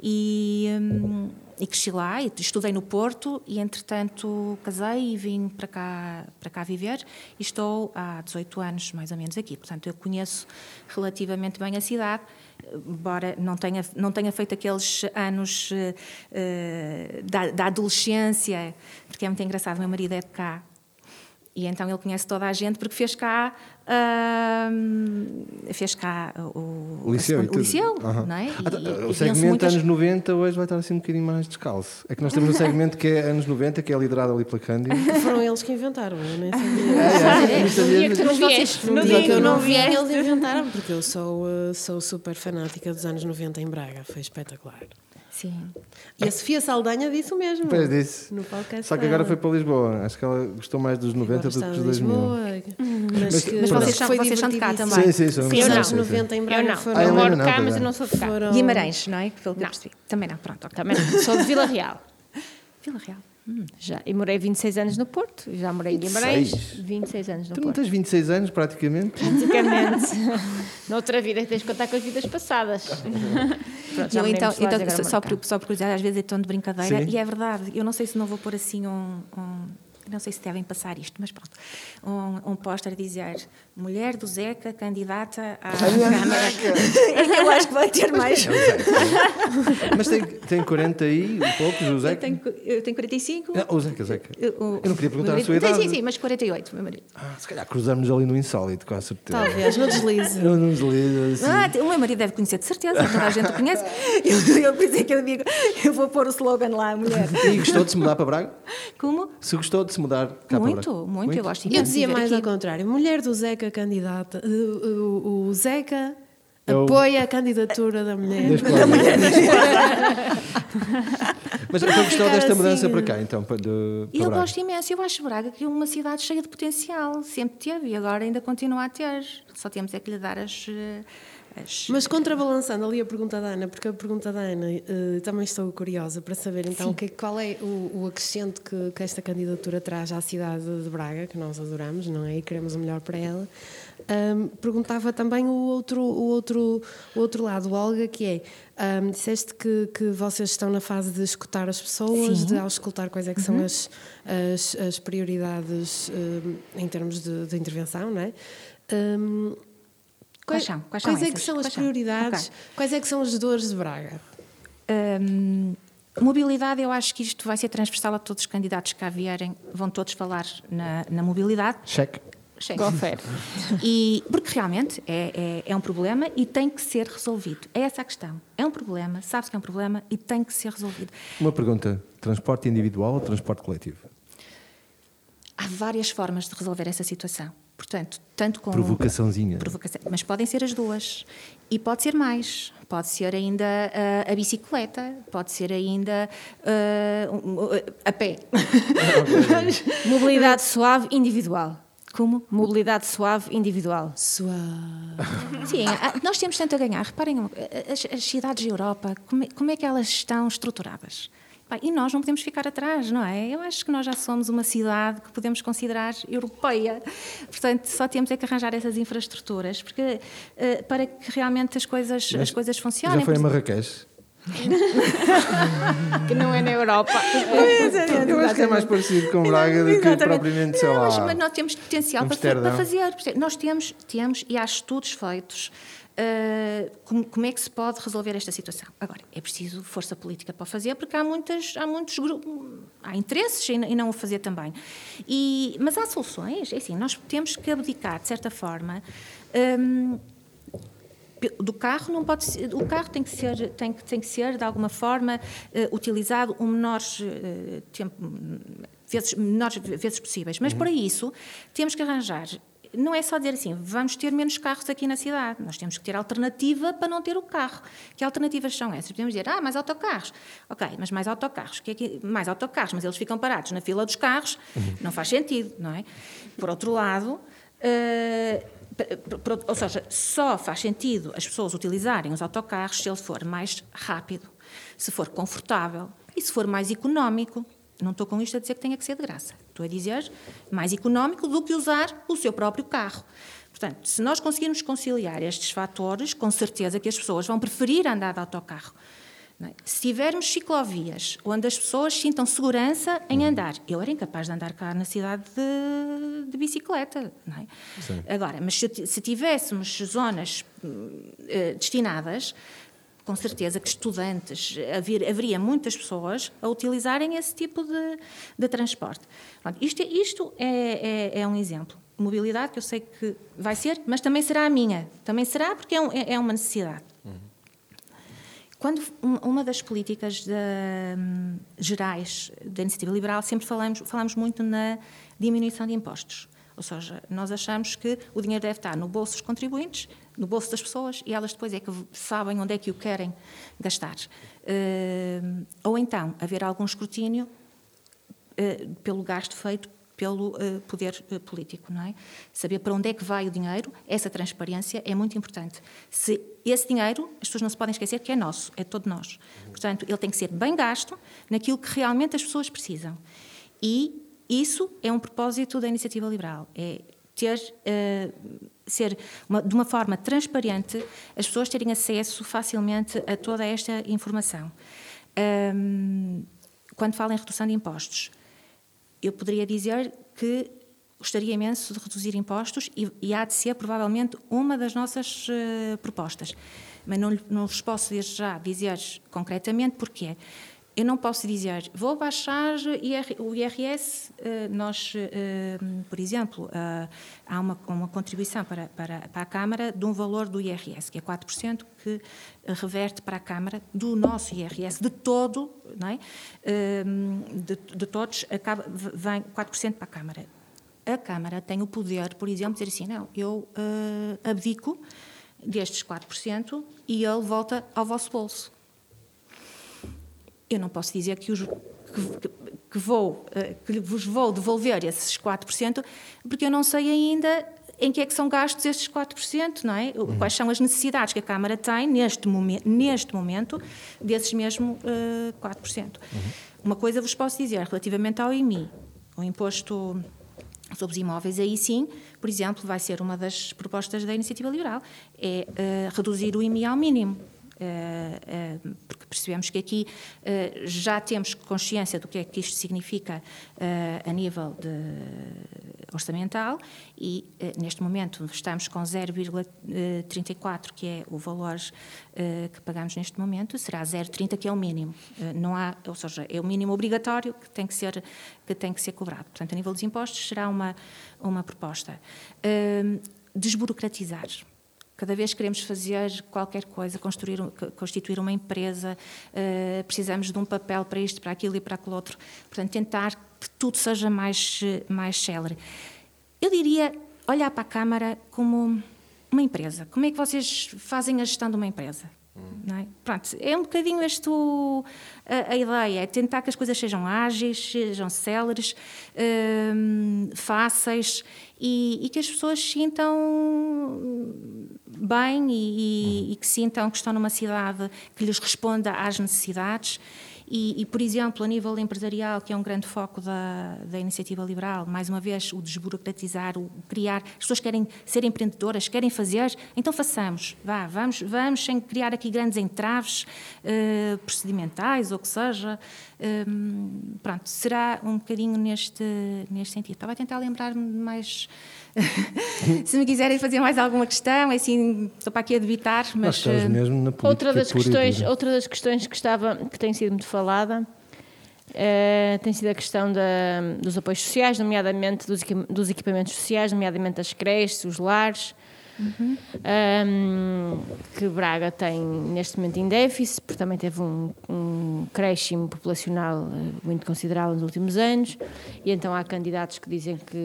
e, hum, e cresci lá, estudei no Porto e, entretanto, casei e vim para cá, para cá viver e estou há 18 anos, mais ou menos, aqui. Portanto, eu conheço relativamente bem a cidade, embora não tenha, não tenha feito aqueles anos eh, da, da adolescência, porque é muito engraçado, meu marido é de cá, e então ele conhece toda a gente porque fez cá, hum, fez cá o, O liceu. e o liceu, Aham. não é? Ah, tá, E- e o segmento muitas- anos 90 hoje vai estar assim um bocadinho mais descalço. É que nós temos um segmento que é anos 90, que é liderado ali pela Cândido. Foram eles que inventaram, eu nem sabia. É, não sabia, que tu não vieste. No dia que eu não vi, vieste. eles inventaram, porque eu sou, eh, sou super fanática dos anos 90 em Braga, foi espetacular. Sim. E a Sofia Saldanha disse o mesmo. Depois disse. No podcast Só que agora dela. foi para Lisboa. Acho que ela gostou mais dos 90 Agora do que dos 2000. Lisboa. Mas, que- Mas vocês são, foi vocês são de cá também. Sim, sim, Sim, eu não. anos sim, sim. 90 em Braga Eu não. foram... Ah, eu moro não, cá, pois mas eu não sou de cá. foram- Guimarães, não é? Pelo que eu Não. percebi. Também não, pronto. Também não. Sou de Vila Real. Vila Real. Já, e morei 26 anos no Porto. Já morei em Guimarães. 26? 26 anos no Tu não Porto. tens 26 anos, praticamente? Praticamente. Noutra vida tens de contar com as vidas passadas. Pronto, já Eu, então, então, só, só por, só por curiosidade, às vezes é tom de brincadeira, Sim. e é verdade. Eu não sei se não vou pôr assim um. um- não sei se devem passar isto, mas pronto. Um, um póster a dizer Mulher do Zeca, candidata à Câmara. Eu acho que vai ter mais. Mas tem, tem 40 e poucos, o Eu Zeca? tenho, eu tenho 45. Ah, o Zeca, Zeca. O- Eu não queria perguntar a sua idade. Sim, sim, sim, mas 48, meu marido. Ah, se calhar cruzamos ali no insólito, com a certeza. Talvez, no deslize. Eu não deslizo assim. Ah, o meu marido deve conhecer de certeza, toda a gente o conhece. Eu, eu, por isso é que eu digo, eu vou pôr o slogan lá, mulher. E gostou de se mudar para Braga? Como? Se gostou de se mudar cá Muito, para Braga? muito, eu gosto Eu dizia mais aqui. ao contrário. Mulher do Zeca candidata. O, o- o Zeca É o- apoia a candidatura da mulher. Desde quando? Mas então gostou desta assim, mudança eh, para cá, então, para, de, para Eu Braga? gosto imenso, eu acho Braga que é uma cidade cheia de potencial, sempre teve e agora ainda continua a ter. Só temos é que lhe dar as. As- Mas contrabalançando ali a pergunta da Ana, porque a pergunta da Ana eh, também estou curiosa para saber então que, qual é o, o acrescento que, que esta candidatura traz à cidade de Braga, que nós adoramos, não é? E queremos o melhor para ela. Ahm, perguntava também o outro, o outro, o outro lado, Olga, que é, ahm, disseste que, que vocês estão na fase de escutar as pessoas, Sim. de auscultar quais é que são as, as, as prioridades ahm, em termos de, de intervenção, não é? Ahm, Quais são? Quais são é que são as Quais são? prioridades? Ok. Quais é que são as dores de Braga? Hum, mobilidade, eu acho que isto vai ser transversal a todos os candidatos que cá vierem, vão todos falar na, na mobilidade. Cheque. Cheque. Confere. E, porque realmente é, é, é um problema e tem que ser resolvido. É essa a questão. É um problema, sabe-se que é um problema e tem que ser resolvido. Uma pergunta: transporte individual ou transporte coletivo? Há várias formas de resolver essa situação. Portanto, tanto com. Provocaçãozinha. Provocação. Mas podem ser as duas. E pode ser mais. Pode ser ainda ah, a bicicleta, pode ser ainda um- a pé. Mobilidade suave individual. Como? Mobilidade suave individual. Suave. Sim, nós temos tanto a ganhar. Reparem, as, as cidades da Europa, como é, como é que elas estão estruturadas? Pá, E nós não podemos ficar atrás, não é? Eu acho que nós já somos uma cidade que podemos considerar europeia. Portanto, só temos é que arranjar essas infraestruturas porque, eh, para que realmente as coisas, as coisas funcionem. Já foi a Marrakech? Que não é na Europa. Eu acho que é mais parecido com Braga do que propriamente, sei não, lá. Mas, nós temos potencial para, fazer. Percebe? Nós temos, temos, e há estudos feitos, ah, como, como é que se pode resolver esta situação. Agora, é preciso força política para o fazer, porque há, muitas, há muitos grupos, há interesses em, em não o fazer também. E, mas há soluções, é assim, nós temos que abdicar, de certa forma. hum, do carro não pode ser, o carro tem que ser tem que tem que ser de alguma forma eh, utilizado o menor eh, tempo vezes menores vezes possíveis mas para isso temos que arranjar não é só dizer assim, vamos ter menos carros aqui na cidade. Nós temos que ter alternativa para não ter o carro. Que alternativas são essas? Podemos dizer, ah, mais autocarros. Ok, mas mais autocarros. Que é que, mais autocarros, mas eles ficam parados na fila dos carros. Não faz sentido, não é? Por outro lado, por- ou seja, só faz sentido as pessoas utilizarem os autocarros se ele for mais rápido, se for confortável e se for mais económico. Não estou com isto a dizer que tenha que ser de graça. Estou a dizer mais económico do que usar o seu próprio carro. Portanto, se nós conseguirmos conciliar estes fatores, com certeza que as pessoas vão preferir andar de autocarro. é? Se tivermos ciclovias onde as pessoas sintam segurança em andar, eu era incapaz de andar cá na cidade de, de bicicleta. Não é? Agora, mas se, se tivéssemos zonas eh, destinadas, com certeza que estudantes, haver, haveria muitas pessoas a utilizarem esse tipo de, de transporte. Pronto, isto é, isto é, é, é um exemplo. Mobilidade que eu sei que vai ser, mas também será a minha. Também será porque é, um- é- é uma necessidade. Quando um- uma das políticas da, hum, gerais da iniciativa liberal, sempre falamos, falamos muito na diminuição de impostos. Ou seja, nós achamos que o dinheiro deve estar no bolso dos contribuintes, no bolso das pessoas, e elas depois é que sabem onde é que o querem gastar. Hum, ou então, haver algum escrutínio eh, pelo gasto feito pelo eh, poder político, não é? Saber para onde é que vai o dinheiro, essa transparência é muito importante. Se esse dinheiro, as pessoas não se podem esquecer que é nosso, é todo nós. Portanto, ele tem que ser bem gasto naquilo que realmente as pessoas precisam. E isso é um propósito da iniciativa liberal, é ter eh, ser uma- de uma forma transparente as pessoas terem acesso facilmente a toda esta informação. Ahm, quando falo em redução de impostos, eu poderia dizer que gostaria imenso de reduzir impostos e, e há de ser provavelmente uma das nossas uh, propostas. Mas não, não vos posso já dizer concretamente porquê. Eu não posso dizer, vou baixar o IRS. Eh, nós, eh, por exemplo, eh, há uma, uma contribuição para, para, para, a Câmara de um valor do IRS, que é 4%, que reverte para a Câmara do nosso IRS, de todo, não é? de, de todos, acaba, vem 4% para a Câmara. A Câmara tem o poder, por exemplo, de dizer assim: não, eu abdico destes 4% e ele volta ao vosso bolso eu não posso dizer que, os, que, que, vou, eh, que vos vou devolver esses 4%, porque eu não sei ainda em que é que são gastos estes 4%, não é? Uhum. Quais são as necessidades que a Câmara tem neste, momen neste momento desses mesmo uh, 4%. Uhum. Uma coisa vos posso dizer relativamente ao IMI, o imposto sobre os imóveis, aí sim, por exemplo, vai ser uma das propostas da Iniciativa Liberal, é uh, reduzir o IMI ao mínimo. Eh, eh, porque percebemos que aqui eh, já temos consciência do que é que isto significa a nível orçamental e neste momento estamos com 0,34 que é o valor que pagamos neste momento, será 0,30 que é o mínimo. Não há, ou seja, é o mínimo obrigatório que tem que ser que tem que ser cobrado. Portanto, a nível dos impostos será uma uma proposta. Desburocratizar Cada vez que queremos fazer qualquer coisa, construir, constituir uma empresa, uh, precisamos de um papel para isto, para aquilo e para aquele outro. Portanto, tentar que tudo seja mais, mais célere. Eu diria olhar para a Câmara como uma empresa. Como é que vocês fazem a gestão de uma empresa? É? Pronto, é um bocadinho este o, a, a, ideia, é tentar que as coisas sejam ágeis, sejam céleres, hum, fáceis e, e, que as pessoas sintam bem e, e, e que sintam que estão numa cidade que lhes responda às necessidades e, e, por exemplo, a nível empresarial, que é um grande foco da, da iniciativa liberal, mais uma vez, o desburocratizar, o criar. As pessoas querem ser empreendedoras, querem fazer, então façamos. Vá, vamos, vamos sem criar aqui grandes entraves eh, procedimentais ou que seja. Eh, pronto, será um bocadinho neste, neste sentido. Estava a tentar lembrar-me mais se me quiserem fazer mais alguma questão, é assim, estou para aqui a debitar, mas uh, mesmo na outra das questões, outra das questões que estava que tem sido muito falada uh, tem sido a questão da, dos apoios sociais, nomeadamente dos, dos equipamentos sociais, nomeadamente as creches, os lares. Uhum. Um, que Braga tem neste momento em déficit, porque também teve um, um crescimento populacional eh, muito considerável nos últimos anos, e então há candidatos que dizem que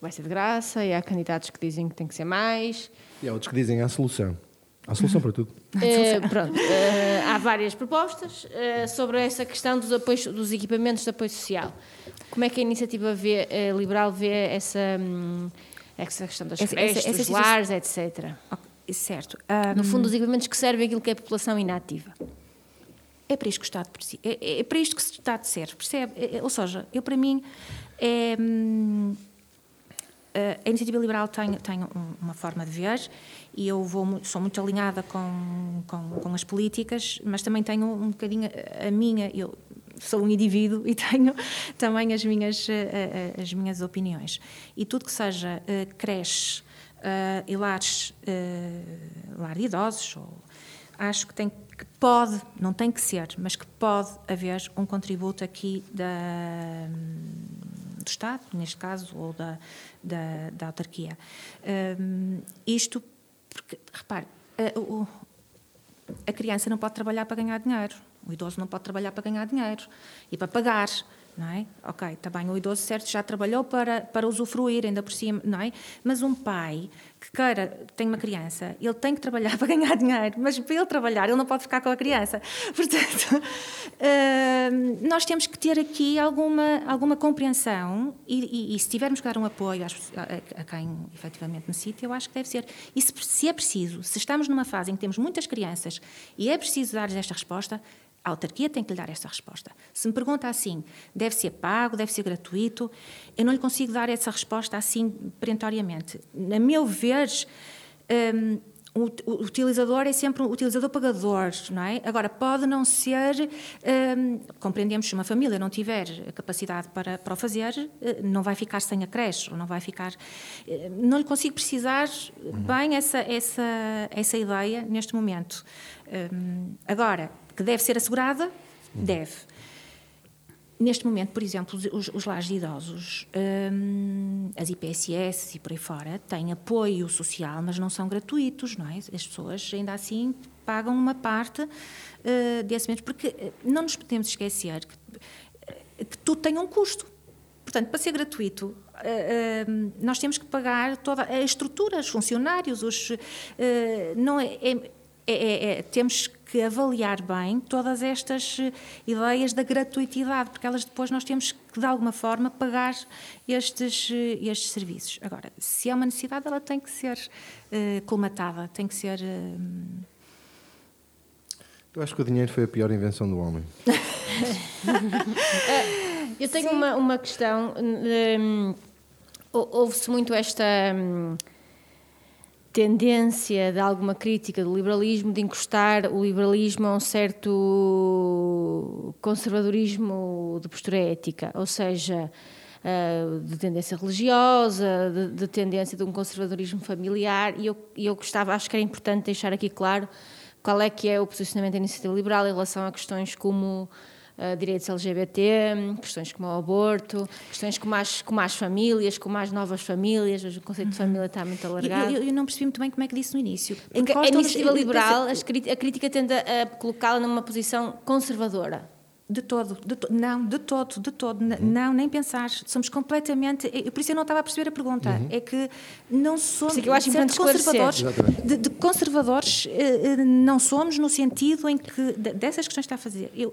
vai ser de graça, e há candidatos que dizem que tem que ser mais. E há outros que dizem há solução. Há solução para tudo. É, pronto, é, há várias propostas é, sobre essa questão dos, apoios, dos equipamentos de apoio social. Como é que a iniciativa vê, liberal vê essa, hum, essa questão das creches, dos lares, etc. Okay, certo. Um, no fundo, os equipamentos que servem aquilo que é a população inativa. É para isto que o Estado precisa. É, é para isto que o Estado serve, percebe? É, ou seja, eu para mim é. Hum, eh, a iniciativa liberal tem, tem uma forma de ver e eu vou, sou muito alinhada com, com, com, as políticas, mas também tenho um bocadinho a minha. Eu sou um indivíduo e tenho também as minhas, eh, eh, as minhas opiniões. E tudo que seja creche e lares, lar de idosos, acho que tem que pode, não tem que ser, mas que pode haver um contributo aqui da, do Estado, neste caso, ou da, da, da autarquia. Isto porque, repare, a criança não pode trabalhar para ganhar dinheiro, o idoso não pode trabalhar para ganhar dinheiro e para pagar não é? Ok, está bem, o idoso certo já trabalhou para, para usufruir, ainda por cima, não é? Mas um pai que queira, tem uma criança, ele tem que trabalhar para ganhar dinheiro, mas para ele trabalhar, ele não pode ficar com a criança. Portanto, uh, nós temos que ter aqui alguma, alguma compreensão e, e, e se tivermos que dar um apoio a, a, a quem efetivamente necessita, eu acho que deve ser. E se, se é preciso, se estamos numa fase em que temos muitas crianças e é preciso dar-lhes esta resposta, a autarquia tem que lhe dar essa resposta. Se me pergunta assim, deve ser pago, deve ser gratuito, eu não lhe consigo dar essa resposta assim perentoriamente. Na meu ver, um, o, utilizador é sempre um utilizador pagador, não é? Agora, pode não ser, hum, compreendemos se uma família não tiver a capacidade para, para o fazer, eh, não vai ficar sem a creche, ou não vai ficar... eh, Não lhe consigo precisar bem essa, essa, essa ideia neste momento. Hum, agora, que deve ser assegurada? Deve. Neste momento, por exemplo, os, os, lares de idosos, hum, as IPSS e por aí fora, têm apoio social, mas não são gratuitos, não é? As pessoas ainda assim pagam uma parte eh, desse mesmo, porque eh, não nos podemos esquecer que, eh, que tudo tem um custo. Portanto, para ser gratuito, eh, eh, nós temos que pagar toda a estrutura, os funcionários, os, não é, é- é- é- temos que avaliar bem todas estas eh, ideias da gratuitidade, porque elas depois nós temos que, de alguma forma, pagar estes, eh, estes serviços. Agora, se é uma necessidade, ela tem que ser eh, colmatada, tem que ser. eh, Eu acho que o dinheiro foi a pior invenção do homem. Eu tenho uma, uma questão. hum, hou- Houve-se muito esta hum, tendência de alguma crítica do liberalismo de encostar o liberalismo a um certo conservadorismo de postura ética, ou seja, ah, de tendência religiosa, de, tendência de um conservadorismo familiar, e eu, eu gostava, acho que era importante deixar aqui claro qual é que é o posicionamento da iniciativa liberal em relação a questões como uh, direitos LGBT, questões como o aborto, questões como as, como as famílias, como as novas famílias, hoje o conceito de família está muito eu, alargado. eu- eu não percebi muito bem como é que disse no início. Porque a iniciativa liberal, a crítica tende a a colocá-la numa posição conservadora. De todo, de to- não, de todo, de todo, N- não, nem pensar. Somos completamente. eu- Por isso eu não estava a perceber a pergunta. É que não somos. é que eu acho certo, conservadores. De, de conservadores eh, eh, não somos no sentido em que. de- dessas questões que está a fazer. Eu,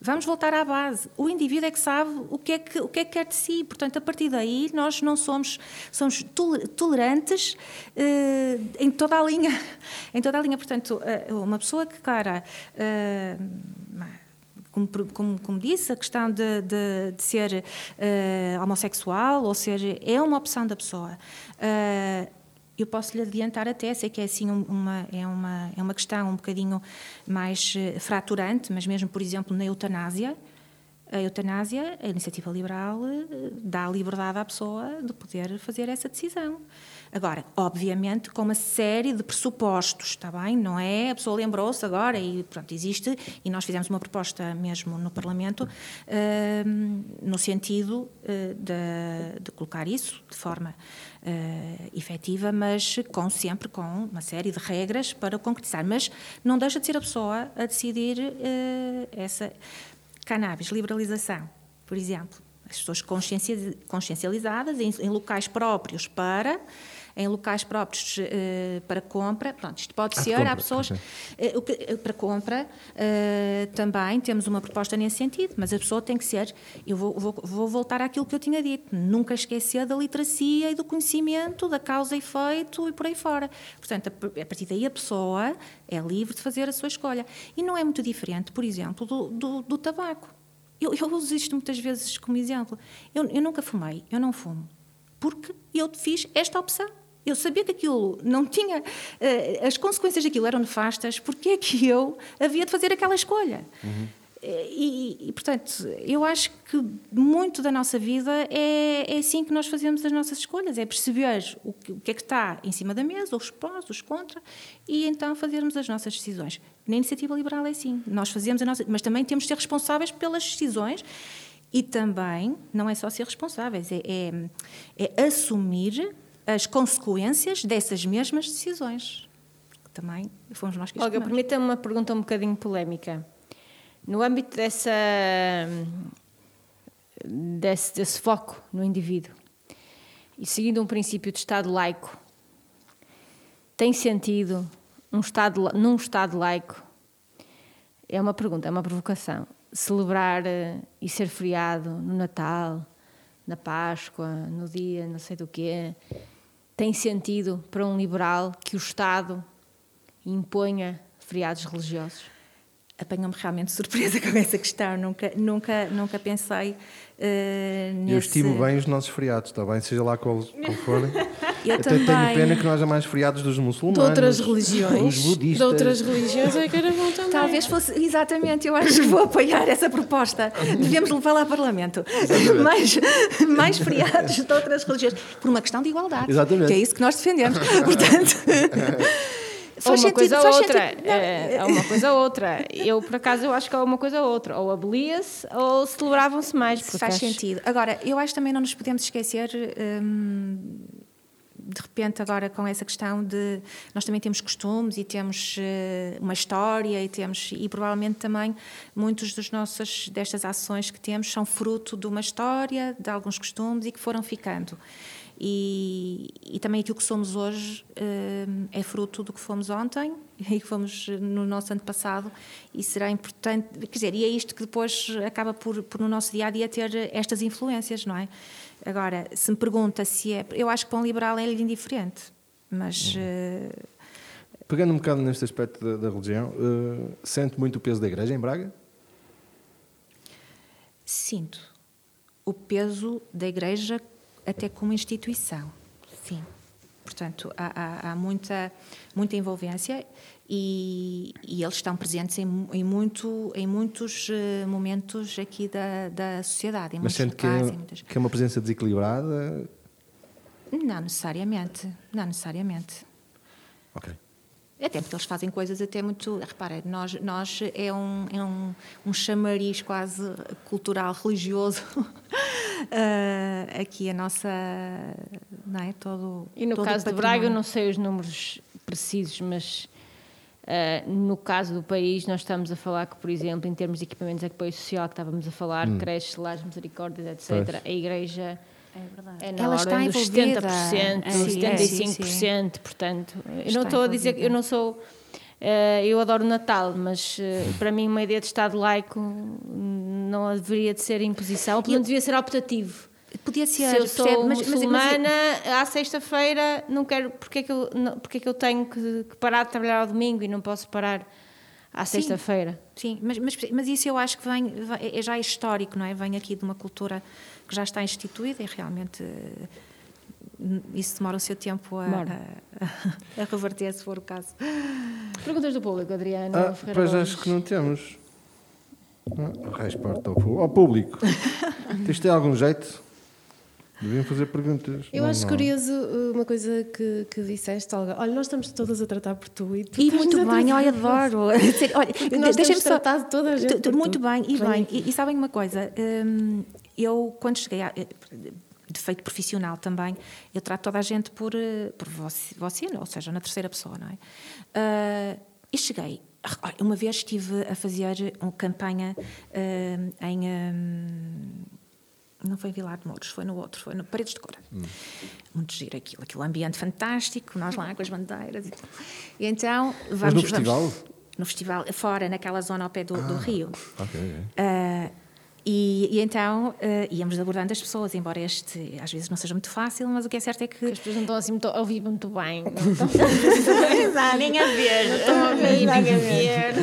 Vamos voltar à base. O indivíduo é que sabe o que é que, o que, é que quer de si. Portanto, a partir daí, nós não somos, somos tole- tolerantes eh, em toda a linha. Em toda a linha. Portanto, eh, uma pessoa que, cara, eh, como, como, como disse, a questão de, de, de ser eh, homossexual, ou seja, é uma opção da pessoa. Eh, eu posso lhe adiantar até, sei que é assim um- uma, é uma, é uma questão um bocadinho mais eh, fraturante, mas mesmo, por exemplo, na eutanásia, a eutanásia, a iniciativa liberal, eh, dá liberdade à pessoa de poder fazer essa decisão. Agora, obviamente, com uma série de pressupostos, está bem? Não é? A pessoa lembrou-se agora e, pronto, existe, e nós fizemos uma proposta mesmo no Parlamento, ehm, no sentido eh, de, de colocar isso de forma eh, efetiva, mas com sempre com uma série de regras para concretizar. Mas não deixa de ser a pessoa a decidir eh, essa cannabis, liberalização, por exemplo. As pessoas consciencia- consciencializadas em locais próprios para em locais próprios eh, para compra. Pronto, isto pode Ah, ser, há pessoas o que- eh, para compra também temos uma proposta nesse sentido, mas a pessoa tem que ser. Eu vou, vou- vou voltar àquilo que eu tinha dito, nunca esquecer da literacia e do conhecimento, da causa e efeito e por aí fora. Portanto, a, a partir daí a pessoa é livre de fazer a sua escolha. E não é muito diferente, por exemplo, do, do, do tabaco. Eu, eu uso isto muitas vezes como exemplo. Eu, eu nunca fumei, eu não fumo, porque eu fiz esta opção. Eu sabia que aquilo não tinha. eh, as consequências daquilo eram nefastas, porque é que eu havia de fazer aquela escolha? Eh, E, e, portanto, eu acho que muito da nossa vida é, é assim que nós fazemos as nossas escolhas: é perceber o que, o que é que está em cima da mesa, os prós, os contra, e então fazermos as nossas decisões. Na iniciativa liberal é assim: nós fazemos a nossa. Mas também temos de ser responsáveis pelas decisões. E também, não é só ser responsáveis, é, é, é assumir as consequências dessas mesmas decisões. Também fomos nós que as Olga, permita-me uma pergunta um bocadinho polémica. No âmbito dessa, desse, desse foco no indivíduo e seguindo um princípio de Estado laico, tem sentido um estado, num Estado laico? É uma pergunta, é uma provocação. Celebrar eh, e ser feriado no Natal, na Páscoa, no dia não sei do quê, tem sentido para um liberal que o Estado imponha feriados religiosos? apanhou-me realmente surpresa com essa questão. Nunca, nunca, nunca pensei uh, nesse... Eu estimo bem os nossos feriados, está bem? Seja lá qual, qual forem. Eu Até também. tenho pena que não haja mais feriados dos muçulmanos. De outras religiões. Dos budistas. De outras religiões é que era bom também. Talvez fosse, exatamente, eu acho que vou apoiar essa proposta. Devíamos levá-la a Parlamento. Mais, mais feriados de outras religiões. Por uma questão de igualdade. Exatamente. Que é isso que nós defendemos. Portanto. Ou faz uma sentido, coisa ou outra. sentido. É, ou uma coisa ou outra. Eu, por acaso, eu acho que é uma coisa ou outra. Ou abolia-se ou celebravam-se mais. faz acho- sentido. Agora, eu acho também não nos podemos esquecer. hum, de repente, agora com essa questão de. Nós também temos costumes e temos eh, uma história e temos. E provavelmente também muitos dos nossas, destas ações que temos são fruto de uma história, de alguns costumes e que foram ficando. E, e também aquilo que somos hoje hum, é fruto do que fomos ontem e que fomos no nosso ano passado e será importante, quer dizer, e é isto que depois acaba por, por no nosso dia a dia ter estas influências, não é? Agora, se me pergunta se é, eu acho que para um liberal é-lhe indiferente, mas eh, Pegando um bocado neste aspecto da, da religião, eh, sente muito o peso da igreja em Braga? sinto o peso da Igreja até como instituição, sim. Portanto, há, há- há muita, muita envolvência e, e eles estão presentes em, em, muito, em muitos eh, momentos aqui da, da sociedade, em Mas sente que é, muitas... que é uma presença desequilibrada? Não necessariamente, não necessariamente. Ok. Até porque eles fazem coisas até muito. Repara, nós, nós é, um, é um, um chamariz quase cultural, religioso. Ah, aqui a nossa. Não é? Todo. E no todo caso de Braga, eu não sei os números precisos, mas ah, no caso do país, nós estamos a falar que, por exemplo, em termos de equipamentos de apoio social que estávamos a falar, creches, lares, misericórdias, etc., Hum. Pois. a Igreja É verdade. é na Ela está dos envolvida. 70%, É, sim, 75%, portanto, eu Está não estou a dizer que eu não sou. eh, eu adoro o Natal, mas eh, para mim uma ideia de Estado laico não deveria de ser imposição, porque não devia ser optativo. Podia ser. Se eu sou percebe? Mas- mas- mas- muçulmana, à sexta-feira, não quero. Porque é que eu, não, porque é que eu tenho que, que parar de trabalhar ao domingo e não posso parar à Sim. sexta-feira? Sim, mas, mas, mas isso eu acho que vem, vem- é já histórico, não é? Vem aqui de uma cultura que já está instituída e realmente eh, isso demora o seu tempo a, a, a reverter, se for o caso. Perguntas do público, Adriano. Ah, Ferreira pois Gomes. acho que não temos. Resposta ao público. Isto tem algum jeito? Deviam fazer perguntas. Eu Não, acho não. curioso uh, uma coisa que, que disseste, Olga. Olha, nós estamos todas a tratar por tu e tu E muito a bem, por adoro. Olha, nós deixem-me só. tratado toda a gente Tu- tu- por Muito tu. bem, e bem. E, e sabem uma coisa? hum, eu, quando cheguei a. De feito profissional também, eu trato toda a gente por, eh, por você, você, ou seja, na terceira pessoa, não é? Ah, e cheguei. Olha, Uma vez estive a fazer uma campanha hum, em. hum, não foi em Vilar de Mouros, foi no outro, foi no Paredes de Cora. Muito giro aquilo, aquele ambiente fantástico, nós lá com as bandeiras e tudo. E então, vamos. Mas no vamos- festival? no festival, fora, naquela zona ao pé do, do rio. Ok, ok. E, e então ah, íamos abordando as pessoas, embora este às vezes não seja muito fácil, mas o que é certo é que. As pessoas não estão assim muito, a ouvir muito bem. Não estão, nem a ver. não estão a ouvir, nem a ver.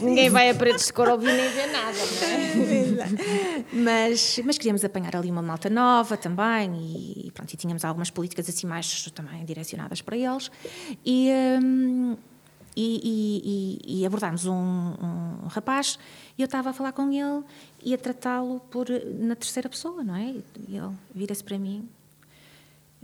Ninguém vai a de cor ouvir nem ver nada, não é? mas, mas queríamos apanhar ali uma malta nova também e, pronto, e tínhamos algumas políticas assim mais também direcionadas para eles e, hum, e, e- e- abordámos um, um rapaz e eu estava a falar com ele e a tratá-lo por na terceira pessoa, não é? E ele vira-se para mim,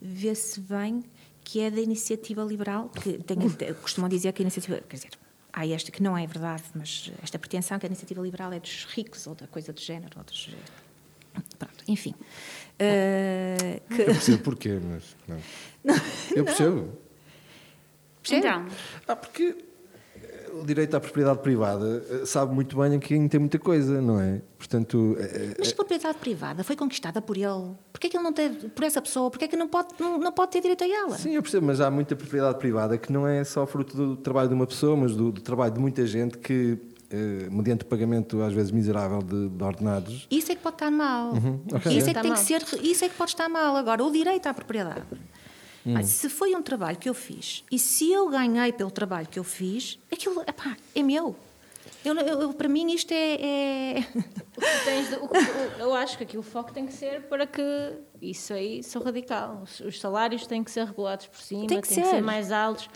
vê-se bem que é da iniciativa liberal, que tem, costumam dizer que a iniciativa, quer dizer, há esta que não é verdade, mas esta pretensão que a iniciativa liberal é dos ricos ou da coisa do género, ou dos, pronto, enfim. Eh, que- Eu percebo porquê, mas. Não. Eu percebo. Percebe? Então, Ah, porque eh, o direito à propriedade privada eh, sabe muito bem a quem tem muita coisa, não é? Portanto, eh, Mas a propriedade privada foi conquistada por ele. Porquê que ele não teve, por essa pessoa, porquê que não pode, não, não pode ter direito a ela? Sim, eu percebo, mas há muita propriedade privada que não é só fruto do trabalho de uma pessoa, mas do, do trabalho de muita gente que, eh, mediante pagamento às vezes miserável de, de ordenados, Isso é que pode estar mal. ok. Isso é que tem que ser, isso é que pode estar mal. Agora, o direito à propriedade Ah, se foi um trabalho que eu fiz e se eu ganhei pelo trabalho que eu fiz, aquilo epá, é meu. Eu, eu- eu- para mim isto é. é- de- o o- eu acho que aqui o foco tem que ser para que isso aí sou radical. Os, os salários têm que ser regulados por cima, Tem que têm que ser ser. mais altos,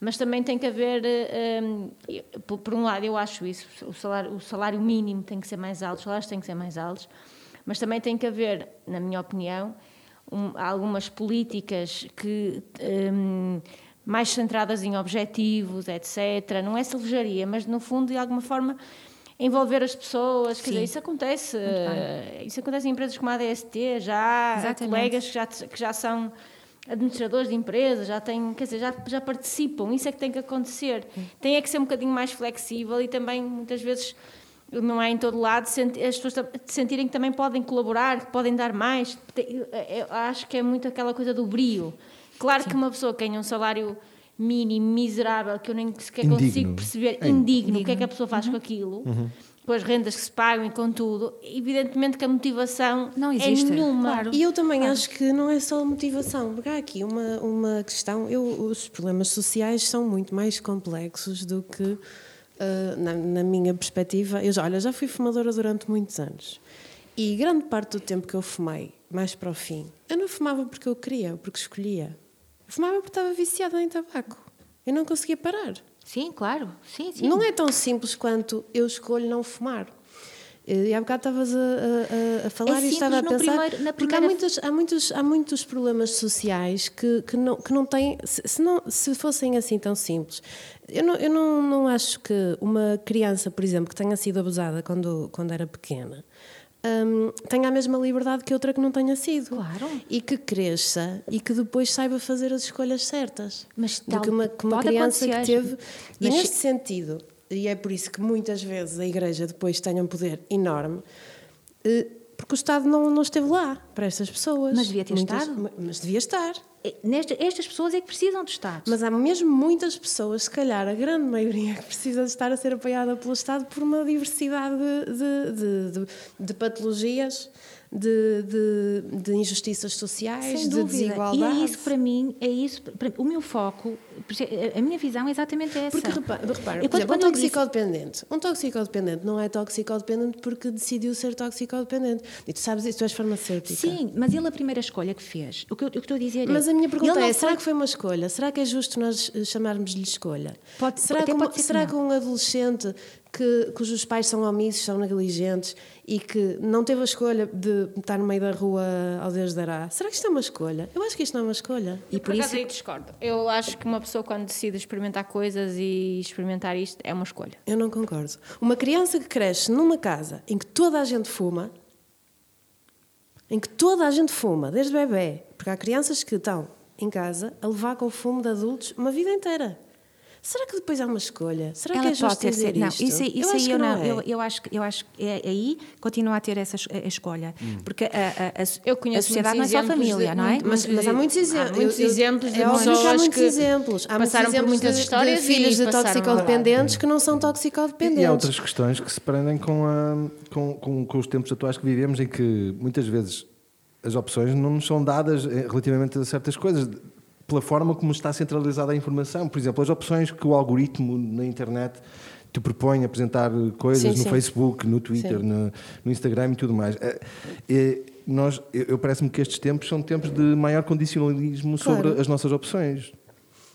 mas também tem que haver, eh, hum, eu- por, por um lado, eu acho isso, o salário, o salário mínimo tem que ser mais alto, os salários têm que ser mais altos, mas também tem que haver, na minha opinião, um- algumas políticas que. hum, mais centradas em objetivos, etc. Não é selvageria, mas no fundo, de alguma forma, envolver as pessoas. Quer dizer, isso acontece. eh, Isso acontece em empresas como a ADST, já há colegas que já, que já são administradores de empresas, já têm, quer dizer, já, já participam. Isso é que tem que acontecer. Tem é que ser um bocadinho mais flexível e também, muitas vezes, não é em todo lado, as pessoas sentirem que também podem colaborar, que podem dar mais. Tem- eu- acho que é muito aquela coisa do brio. Claro que uma pessoa que ganha um salário mínimo, miserável, que eu nem sequer Indigno. consigo perceber, É. indigno, o que é que a pessoa faz com aquilo, com as rendas que se pagam e com tudo, evidentemente que a motivação Não é existe. nenhuma. Claro. E eu também acho que não é só a motivação, porque há aqui uma, uma questão. Eu, os problemas sociais são muito mais complexos do que, ah, na, na minha perspectiva. Eu já, olha, já fui fumadora durante muitos anos. E grande parte do tempo que eu fumei, mais para o fim, eu não fumava porque eu queria, porque escolhia. Eu fumava porque estava viciada em tabaco. Eu não conseguia parar. Sim, claro. Sim, sim. Não é tão simples quanto eu escolho não fumar. E há bocado estavas a, a- a- falar É e estava a pensar. primeiro- na porque há muitos, há, muitos, há muitos problemas sociais que, que, não, que não têm. Se, se não, se fossem assim tão simples. Eu, não, eu não, não acho que uma criança, por exemplo, que tenha sido abusada quando, quando era pequena. hum, tenha a mesma liberdade que outra que não tenha sido. Claro. E que cresça e que depois saiba fazer as escolhas certas. Mas do tal- que uma, que uma criança que teve. E Mas- neste sentido, e é por isso que muitas vezes a Igreja depois tem um poder enorme, eh, porque o Estado não, não esteve lá para estas pessoas. Mas devia ter Muitas- estado. Mas devia estar. É, nesta- estas pessoas é que precisam do Estado. Mas há mesmo muitas pessoas, se calhar a grande maioria, que precisa de estar a ser apoiada pelo Estado por uma diversidade de, de, de, de- de patologias, de, de, de injustiças sociais, de desigualdade. E é isso para mim, é isso. para- o meu foco, a minha visão é exatamente essa. Porque repara, repara Eu, por exemplo, um eu disse- toxicodependente. Um toxicodependente não é toxicodependente porque decidiu ser toxicodependente. E tu sabes isso, tu és farmacêutica. Sim, mas ele a primeira escolha que fez, o que eu, que eu estou a dizer é... Mas a minha pergunta é: será foi- que foi uma escolha? Será que é justo nós eh, chamarmos-lhe escolha? Pode- será que, uma- pode ser que será não. que um adolescente que, cujos pais são omissos, são negligentes e que não teve a escolha de estar no meio da rua ao Deus dará, será que isto é uma escolha? Eu acho que isto não é uma escolha. E Por por isso... aí discordo. Eu acho que uma pessoa quando decide experimentar coisas e experimentar isto é uma escolha. Eu não concordo. Uma criança que cresce numa casa em que toda a gente fuma, em que toda a gente fuma, desde bebê, porque há crianças que estão em casa a levar com o fumo de adultos uma vida inteira. Será que depois há uma escolha? Será Ela que é justo pode ter dizer. Não, isto? isso, aí- isso eu aí acho que eu não. é. Eu, eu acho que eu acho que é, aí continua a ter essa escolha. Porque a, a, a, Eu conheço a sociedade não é muitos só família, de- não é? Mas, mas há muitos exemplos. Há muitos Eu- eu- exemplos de é há muitos que exemplos. Há muitos passaram por exemplos muitas de- histórias de filhos e de toxicodependentes que não são toxicodependentes. E há outras questões que se prendem com, a- com, com, com os tempos atuais que vivemos, em que muitas vezes as opções não nos são dadas eh, relativamente a certas coisas, pela forma como está centralizada a informação. Por exemplo, as opções que o algoritmo na internet te propõe apresentar coisas Sim, no sim. Facebook, no Twitter, no, no Instagram e tudo mais. Eh, eh, nós, eu, eu parece-me que estes tempos são tempos de maior condicionalismo sobre Claro. as nossas opções.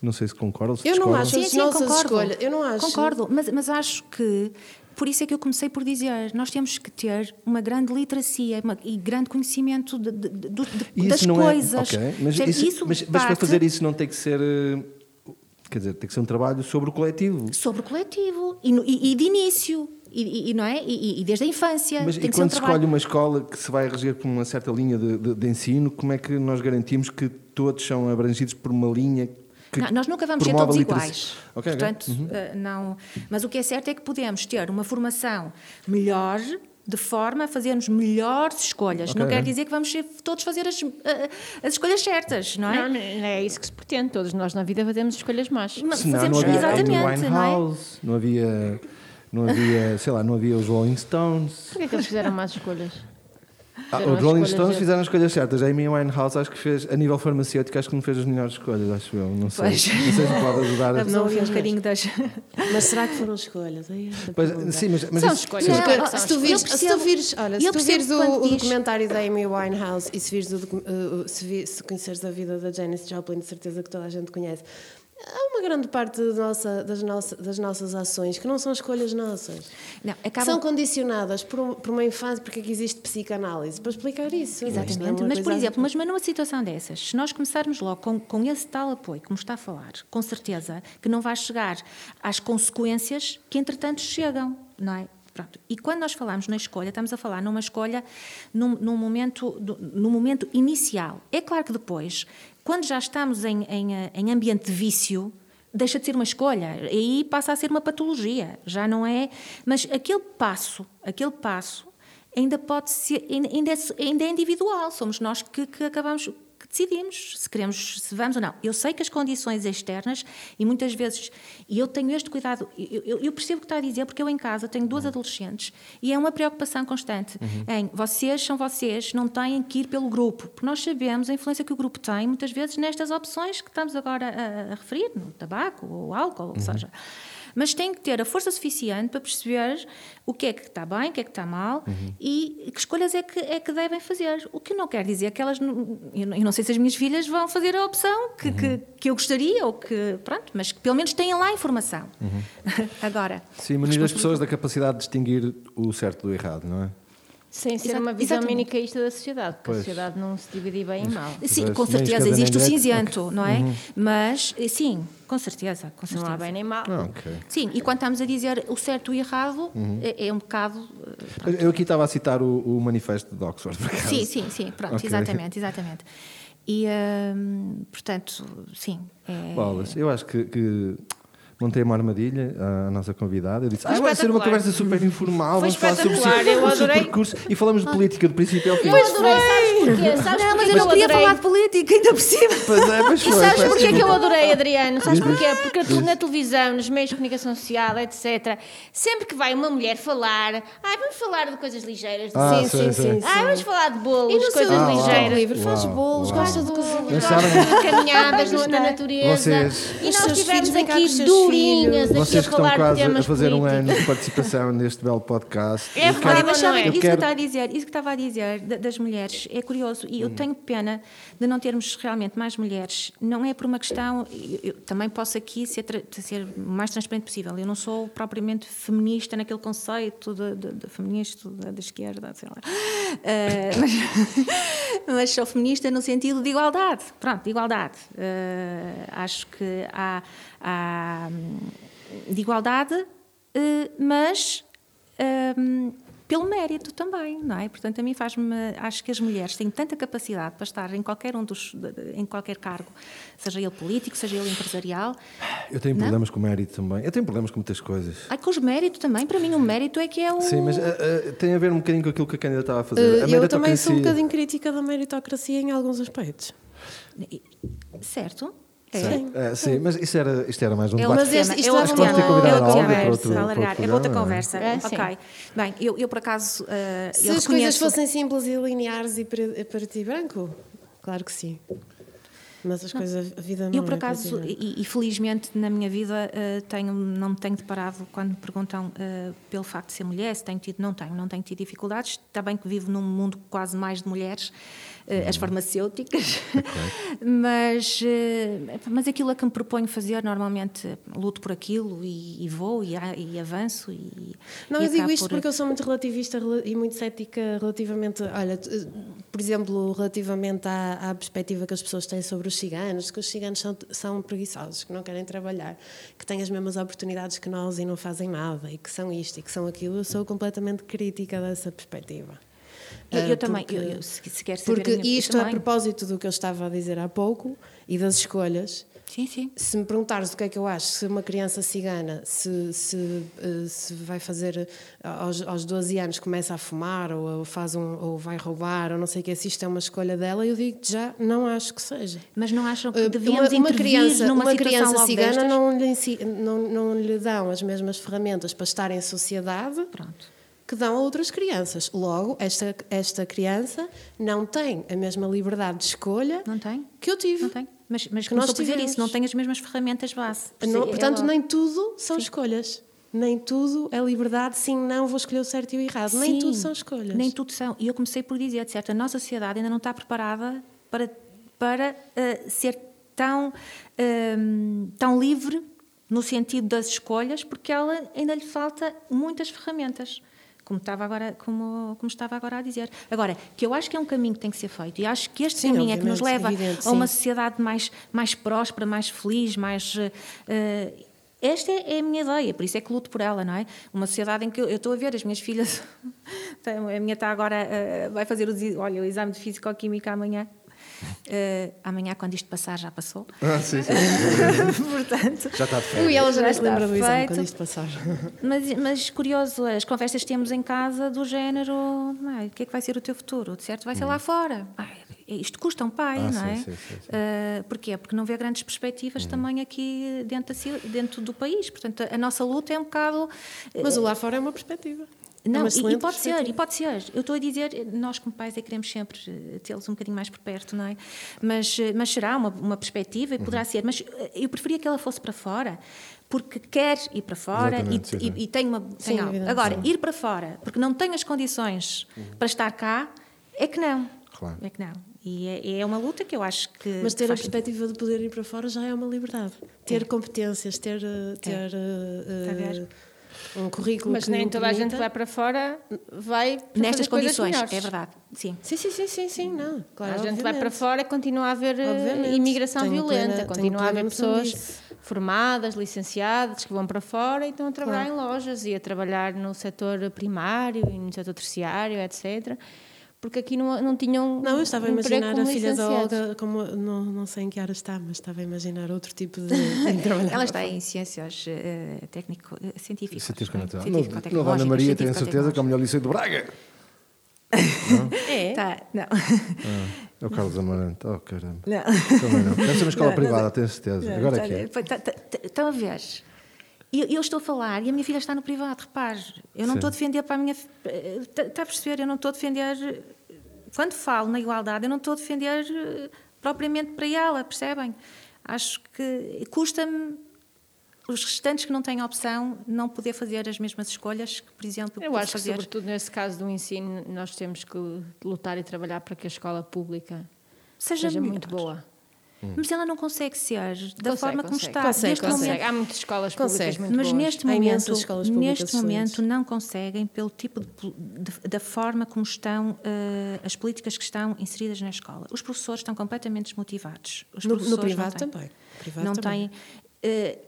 Não sei se concordam, se Eu não discordam. acho. Sim, sim, nossas concordo. escolhas, eu não acho. Concordo, mas, mas acho que por isso é que eu comecei por dizer, nós temos que ter uma grande literacia uma- e grande conhecimento de, de- de- das isso não coisas. É, ok, mas, Percebe? isso, mas, mas para fazer isso não tem que ser. eh, Quer dizer, tem que ser um trabalho sobre o coletivo. sobre o coletivo e, e- e de início. E, e- não é? E, e desde a infância. Mas e ser um quando se escolhe uma escola que se vai reger por uma certa linha de, de- de ensino, como é que nós garantimos que todos são abrangidos por uma linha Não, nós nunca vamos ser todos iguais. Ok, ok. Portanto, Uhum. eh, não. Mas o que é certo é que podemos ter uma formação melhor, de forma a fazermos melhores escolhas. Ok, não quer dizer que vamos todos fazer as, eh, as escolhas certas, não é? Não, não é isso que se pretende. Todos nós na vida fazemos escolhas más. Mas Senão fazemos não havia exatamente, não é? Não havia, não havia, sei lá, não havia os Rolling Stones. Porquê é que eles fizeram más escolhas? Ah, os Rolling Stones fizeram as escolhas certas. A Amy Winehouse acho que fez, a nível farmacêutico, acho que não fez as melhores escolhas, acho eu. Não sei. Pois. Não sei se me pode ajudar. a- Absolvi um bocadinho das. Mas será que foram escolhas? Aí é Pois, sim, mas, mas São isso- escolhas. Não, se tu vires, se tu vires, olha, se tu vires o, o documentário da Amy Winehouse e se vires o uh, se, vi- se conheceres a vida da Janis Joplin, de certeza que toda a gente conhece. Há uma grande parte nossa- das, nossa- das nossas ações que não são escolhas nossas. Não, acabam- São condicionadas por, um- por uma infância, porque é que existe psicanálise? Para explicar isso. É Exatamente, uma mas por exemplo, mas, mas numa situação dessas, se nós começarmos logo com, com esse tal apoio, como está a falar, com certeza que não vai chegar às consequências que entretanto chegam, não é? Pronto. E quando nós falamos na escolha, estamos a falar numa escolha num, momento, momento inicial. É claro que depois, quando já estamos em, em, em ambiente de vício, deixa de ser uma escolha, aí passa a ser uma patologia, já não é. Mas aquele passo, aquele passo ainda pode ser, ainda, é, ainda é individual, somos nós que, que acabamos, decidimos se queremos, se vamos ou não. Eu sei que as condições externas, e muitas vezes, e eu tenho este cuidado, eu, eu- eu percebo o que está a dizer, porque eu em casa tenho duas adolescentes, e é uma preocupação constante em vocês são vocês, não têm que ir pelo grupo, porque nós sabemos a influência que o grupo tem, muitas vezes, nestas opções que estamos agora a, a referir, no tabaco ou álcool, ou seja. Mas tem que ter a força suficiente para perceber o que é que está bem, o que é que está mal e que escolhas é que, é que devem fazer. O que não quer dizer que elas. não- Eu não sei se as minhas filhas vão fazer a opção que, que, que eu gostaria, ou que. Pronto, mas que pelo menos têm lá a informação. Agora. Sim, munir as pessoas da capacidade de distinguir o certo do errado, não é? Sem ser Exa- uma visão exatamente. manicaísta da sociedade, porque Pois. a sociedade não se divide bem em mal. Sim, com certeza existe o cinzento, não é? Mas, eh, sim, com certeza, com Não certeza. há bem nem mal. Ah, ok. Sim, e quando estamos a dizer o certo e o errado, é, é um bocado. eh, Eu aqui estava a citar o, o manifesto de Oxford, por acaso. Sim, sim, sim, pronto, Ok. exatamente, exatamente. E, hum, portanto, sim. É... Eu acho que, que montei uma armadilha à nossa convidada. Eu disse, ah, Foi vai ser uma conversa super informal, Foi vamos falar sobre o seu, espetacular, eu o seu adorei. percurso e falamos de política do princípio ao fim. Eu adorei, sabes porquê? Sabes Não, porquê mas que eu não queria adorei? falar de política, ainda por cima. Pois é, mas E foi. sabes peço porquê que eu desculpa. adorei, Adriano? Sabes porquê? Porque tu, na televisão, nos meios de comunicação social, etc., sempre que vai uma mulher falar, ai, vamos falar de coisas ligeiras. de Ah, sim, sim, sim, sim. Ai, vamos falar de bolos, E no seu coisas Ah, ligeiras. livre, faz Uau, bolos, uau. gosta de cozinhar. Acharam- caminhadas na natureza. Vocês- E Os nós seus estivemos filhos, vem cá com aqui os seus durinhas, aqui Vocês a que estão falar de quase a temas fazer um políticos. ano de participação neste belo podcast. É verdade, mas é? isso que quero- estava a dizer, isso que estava a dizer da- das mulheres é curioso e eu tenho pena de não termos realmente mais mulheres. Não é por uma questão, eu, eu também posso aqui ser, ser o mais transparente possível. Eu não sou propriamente feminista naquele conceito de, de, de feminista da, da esquerda, sei lá. Eh, mas, mas sou feminista no sentido de igualdade. Pronto, de igualdade. Eh, acho que há, há hum, de igualdade, eh, mas hum, pelo mérito também, não é? Portanto, a mim faz-me. Acho que as mulheres têm tanta capacidade para estar em qualquer um dos. em qualquer cargo, seja ele político, seja ele empresarial. Eu tenho Não? problemas com o mérito também. Eu tenho problemas com muitas coisas. Ai, com os méritos também, para mim, o mérito é que é o. Sim, mas ah, ah, tem a ver um bocadinho com aquilo que a Cândida estava a fazer. Uh, a eu também sou um bocadinho crítica da meritocracia em alguns aspectos. Certo? É. Sim. É, sim, mas isso era, isto era mais um É debate. Mas este- isto é outro leva-me tema, a é conversa, para outro- alargar, para é outro outra programa, conversa. é? É, ok. Bem, eu, eu por acaso. eh, Se eu as coisas fossem simples e lineares e para, para ti branco, claro que sim. Mas as coisas, a vida não Eu, por é acaso, preto e e, felizmente na minha vida, eh, tenho, não me tenho deparado quando me perguntam eh, pelo facto de ser mulher, se tenho tido, não tenho, não tenho tido dificuldades. Está bem que vivo num mundo quase mais de mulheres, eh, as farmacêuticas, mas, eh, mas aquilo a que me proponho fazer, normalmente eh, luto por aquilo e, e vou e, e avanço. E, Não, e eu digo isto por- porque eu sou muito relativista rela- e muito cética relativamente, olha, por exemplo, relativamente à, à perspectiva que as pessoas têm sobre os ciganos, que os ciganos são, são preguiçosos, que não querem trabalhar, que têm as mesmas oportunidades que nós e não fazem nada, e que são isto e que são aquilo. Eu sou completamente crítica dessa perspectiva. Eu, eu Ah, também, porque- eu, eu, se, se quer saber Porque a minha isto, a também. propósito do que eu estava a dizer há pouco e das escolhas, Sim, sim. se me perguntares o que é que eu acho, se uma criança cigana se, se, eh, se vai fazer eh, aos, aos 12 anos começa a fumar ou, faz um, ou vai roubar ou não sei o que, se isto é uma escolha dela, eu digo já, não acho que seja. Mas não acham que Eh, devíamos uma, uma criança, numa uma criança cigana não lhe, não, não lhe dão as mesmas ferramentas para estar em sociedade Pronto. Que dão a outras crianças. Logo, esta, esta criança não tem a mesma liberdade de escolha Não tem? que eu tive. Não tem? Mas, mas Que nós dizer isso, não tem as mesmas ferramentas base. Não- Sim, portanto, nem tudo são escolhas. Nem tudo é liberdade, sim, não, vou escolher o certo e o errado. Nem Sim, tudo são escolhas. Nem tudo são. E eu comecei por dizer, de certo, a nossa sociedade ainda não está preparada para, para eh, ser tão, ehm, tão livre no sentido das escolhas, porque ela ainda lhe falta muitas ferramentas. Como estava, agora, como, como estava agora a dizer. Agora, que eu acho que é um caminho que tem que ser feito, e acho que este Sim, caminho é que nos leva evidente, a uma sociedade mais, mais próspera, mais feliz, mais. eh, esta é é a minha ideia, por isso é que luto por ela, não é? Uma sociedade em que eu estou a ver as minhas filhas. a minha está agora. eh, vai fazer o, olha, o exame de Físico-Química amanhã. Eh, amanhã, quando isto passar, já passou. Ah, sim, sim. Portanto, Já está de Ui, férias. ela já Já lembra está exame feito. quando isto passar. mas, mas curioso, as conversas que temos em casa do género, não é? o que é que vai ser o teu futuro? De certo vai ser lá fora. Ai, isto custa um pai, Ah, não sim, é? sim, sim, sim. Ah, porquê? Porque não vê grandes perspectivas também aqui dentro, da dentro do país. Portanto, a nossa luta é um bocado. Mas o lá fora é uma perspectiva. É Não, uma e, e pode ser, e pode ser. Eu estou a dizer, nós como pais é que queremos sempre eh, tê-los um bocadinho mais por perto, não é? Mas, eh, mas será uma, uma perspectiva e Uhum. poderá ser. Mas eh, eu preferia que ela fosse para fora, porque quer ir para fora e, sim, e- e tem uma. Tem Sim, algo. evidente, Agora, sim. ir para fora, porque não tem as condições para estar cá, é que não. Uhum. Claro. É que não. E é, é uma luta que eu acho que. Mas ter a perspectiva de poder ir para fora já é uma liberdade. Ter competências, ter, eh, ter ver? eh, um currículo Mas que nem toda a gente vai para fora, vai para Nestas condições, melhores. é verdade. Sim. Sim, sim, sim, sim, sim, não. Claro, a gente vai para fora e continua a haver eh, Obviamente. imigração Tenho violenta, plena- continua a haver pessoas disso. formadas, licenciadas, que vão para fora e estão a trabalhar Claro. em lojas e a trabalhar no setor primário e no setor terciário, etc. Porque aqui não, não tinham. Não, eu estava a imaginar a filha da. Olga, como, não, não sei em que área está, mas estava a imaginar outro tipo de, de trabalhar. Ela está em ciências eh, técnico, eh, científicas. Científica não é? natural. Não, Dona Maria, tenho científico-tecnológicas. certeza que é o melhor liceu de Braga. É? Tá, não. É o Carlos Amarante. Oh, caramba. não. Também não. Deve ser uma escola Não, privada, tenho certeza. Agora é que é. Tá- tá- tá- Estão a ver? Eu, eu estou a falar e a minha filha está no privado, repare. Eu não Sim. estou a defender para a minha. eh, Está a perceber? Eu não estou a defender. Quando falo na igualdade, eu não estou a defender eh, propriamente para ela, percebem? Acho que custa-me os restantes que não têm opção não poder fazer as mesmas escolhas que, por exemplo, Eu acho que, fazer. sobretudo nesse caso do ensino, nós temos que lutar e trabalhar para que a escola pública Seja seja muito boa. Mas ela não consegue ser da Consegue, forma como consegue. está. Consegue, neste consegue. momento. Há muitas escolas Consegue. públicas muito Mas boas. neste momento, neste momento não conseguem pelo tipo de, de- da forma como estão eh, as políticas que estão inseridas na escola. Os professores estão completamente desmotivados. Os No, no professores privado não têm, também. Privado não também. têm eh,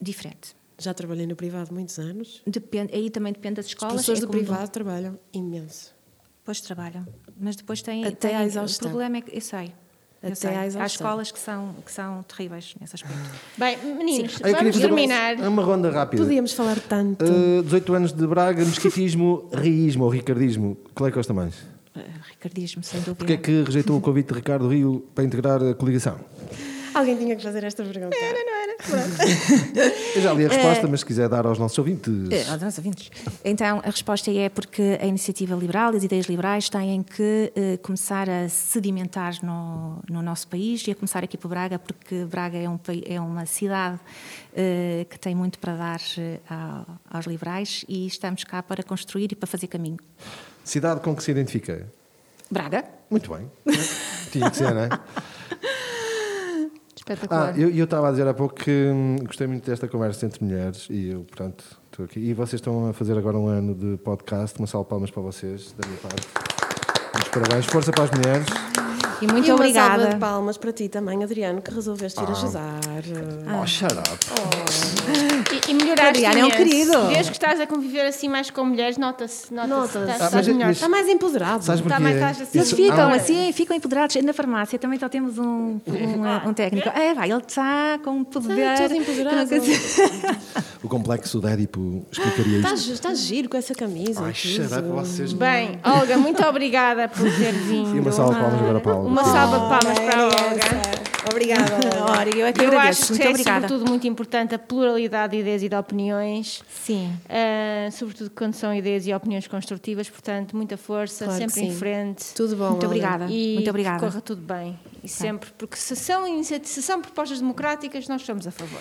diferente. Já trabalhei no privado muitos anos. Depende, aí também depende das Os escolas. professores é do privado trabalham imenso. Depois trabalham, mas depois têm, Até têm- o exaustão. problema é que eu sei. Até sei. à Há escolas que são que são terríveis nesse aspecto. Bem, meninos, Ah, vamos fazer uma- terminar. uma ronda rápida. Podíamos falar tanto. Uh, 18 anos de Braga, mosquitismo, riismo ou ricardismo. Qual é que gosta mais? Eh, Ricardismo, sem dúvida. Porquê é que rejeitou o convite de Ricardo Rio para integrar a coligação? Alguém tinha que fazer esta pergunta. Eu já li a resposta, mas se quiser dar aos nossos ouvintes. Eh, aos nossos ouvintes. Então, a resposta é porque a iniciativa liberal e as ideias liberais têm que eh, começar a sedimentar no, no nosso país e a começar aqui por Braga, porque Braga é, um, é uma cidade eh, que tem muito para dar eh, ao- aos liberais e estamos cá para construir e para fazer caminho. Cidade com que se identifica? Braga? Muito bem. Tinha que ser, não é? Espetacular. Ah, eu estava a dizer há pouco que hum, gostei muito desta conversa entre mulheres e eu, portanto, estou aqui. E vocês estão a fazer agora um ano de podcast. Uma salva de palmas para vocês, da minha parte. Muitos parabéns. Força para as mulheres. E muito e uma obrigada. salva de palmas para ti também, Adriano, que resolveste ir ajudar. Oh, shut up. E, e melhoraste Adriano é um querido. Desde que estás a conviver assim mais com mulheres, nota-se. Nota-se. Nota-se. Estás, Ah, mas- melhor. mas- Está mais empoderado. Sabes Está mais- estás assim, Eles Isso- ficam há- assim, ficam empoderados. Na farmácia também só temos um, um, um técnico. É, vai, ele está com um poder. todo empoderado. O complexo do Édipo explicaria isto. Estás, estás giro com essa camisa. Ai, shut up, vocês. Bem, Olga, muito obrigada por ter vindo. E uma salva de palmas agora para a Olga. Uma salva de palmas para a Olga. Obrigada. Ora, eu é que Eu agradeço. acho Muito que é obrigada. sobretudo muito importante a pluralidade de ideias e de opiniões, Sim. ah, sobretudo quando são ideias e opiniões construtivas, portanto, muita força, Claro sempre em frente. Tudo bom. Muito obrigada. E Muito obrigada. que corra tudo bem. E sempre, porque se são, se são propostas democráticas, nós somos a favor.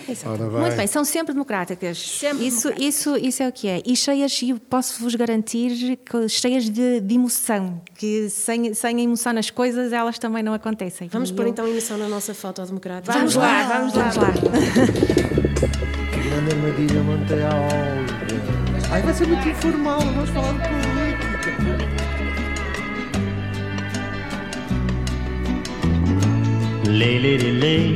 Muito bem, são sempre democráticas. Sempre isso, democráticas. isso, isso é o que é. E cheias, e posso-vos garantir, que cheias de, de emoção, que sem, sem a emoção nas coisas elas também não acontecem. Vamos E pôr eu- então emoção na nossa foto democrática. Vamos lá, vamos lá. Vamos lá. Maria Monteal. Ai, vai ser muito informal, vamos falar Lay, lady, lay.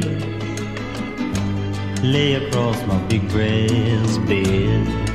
Lay across my big brass bed.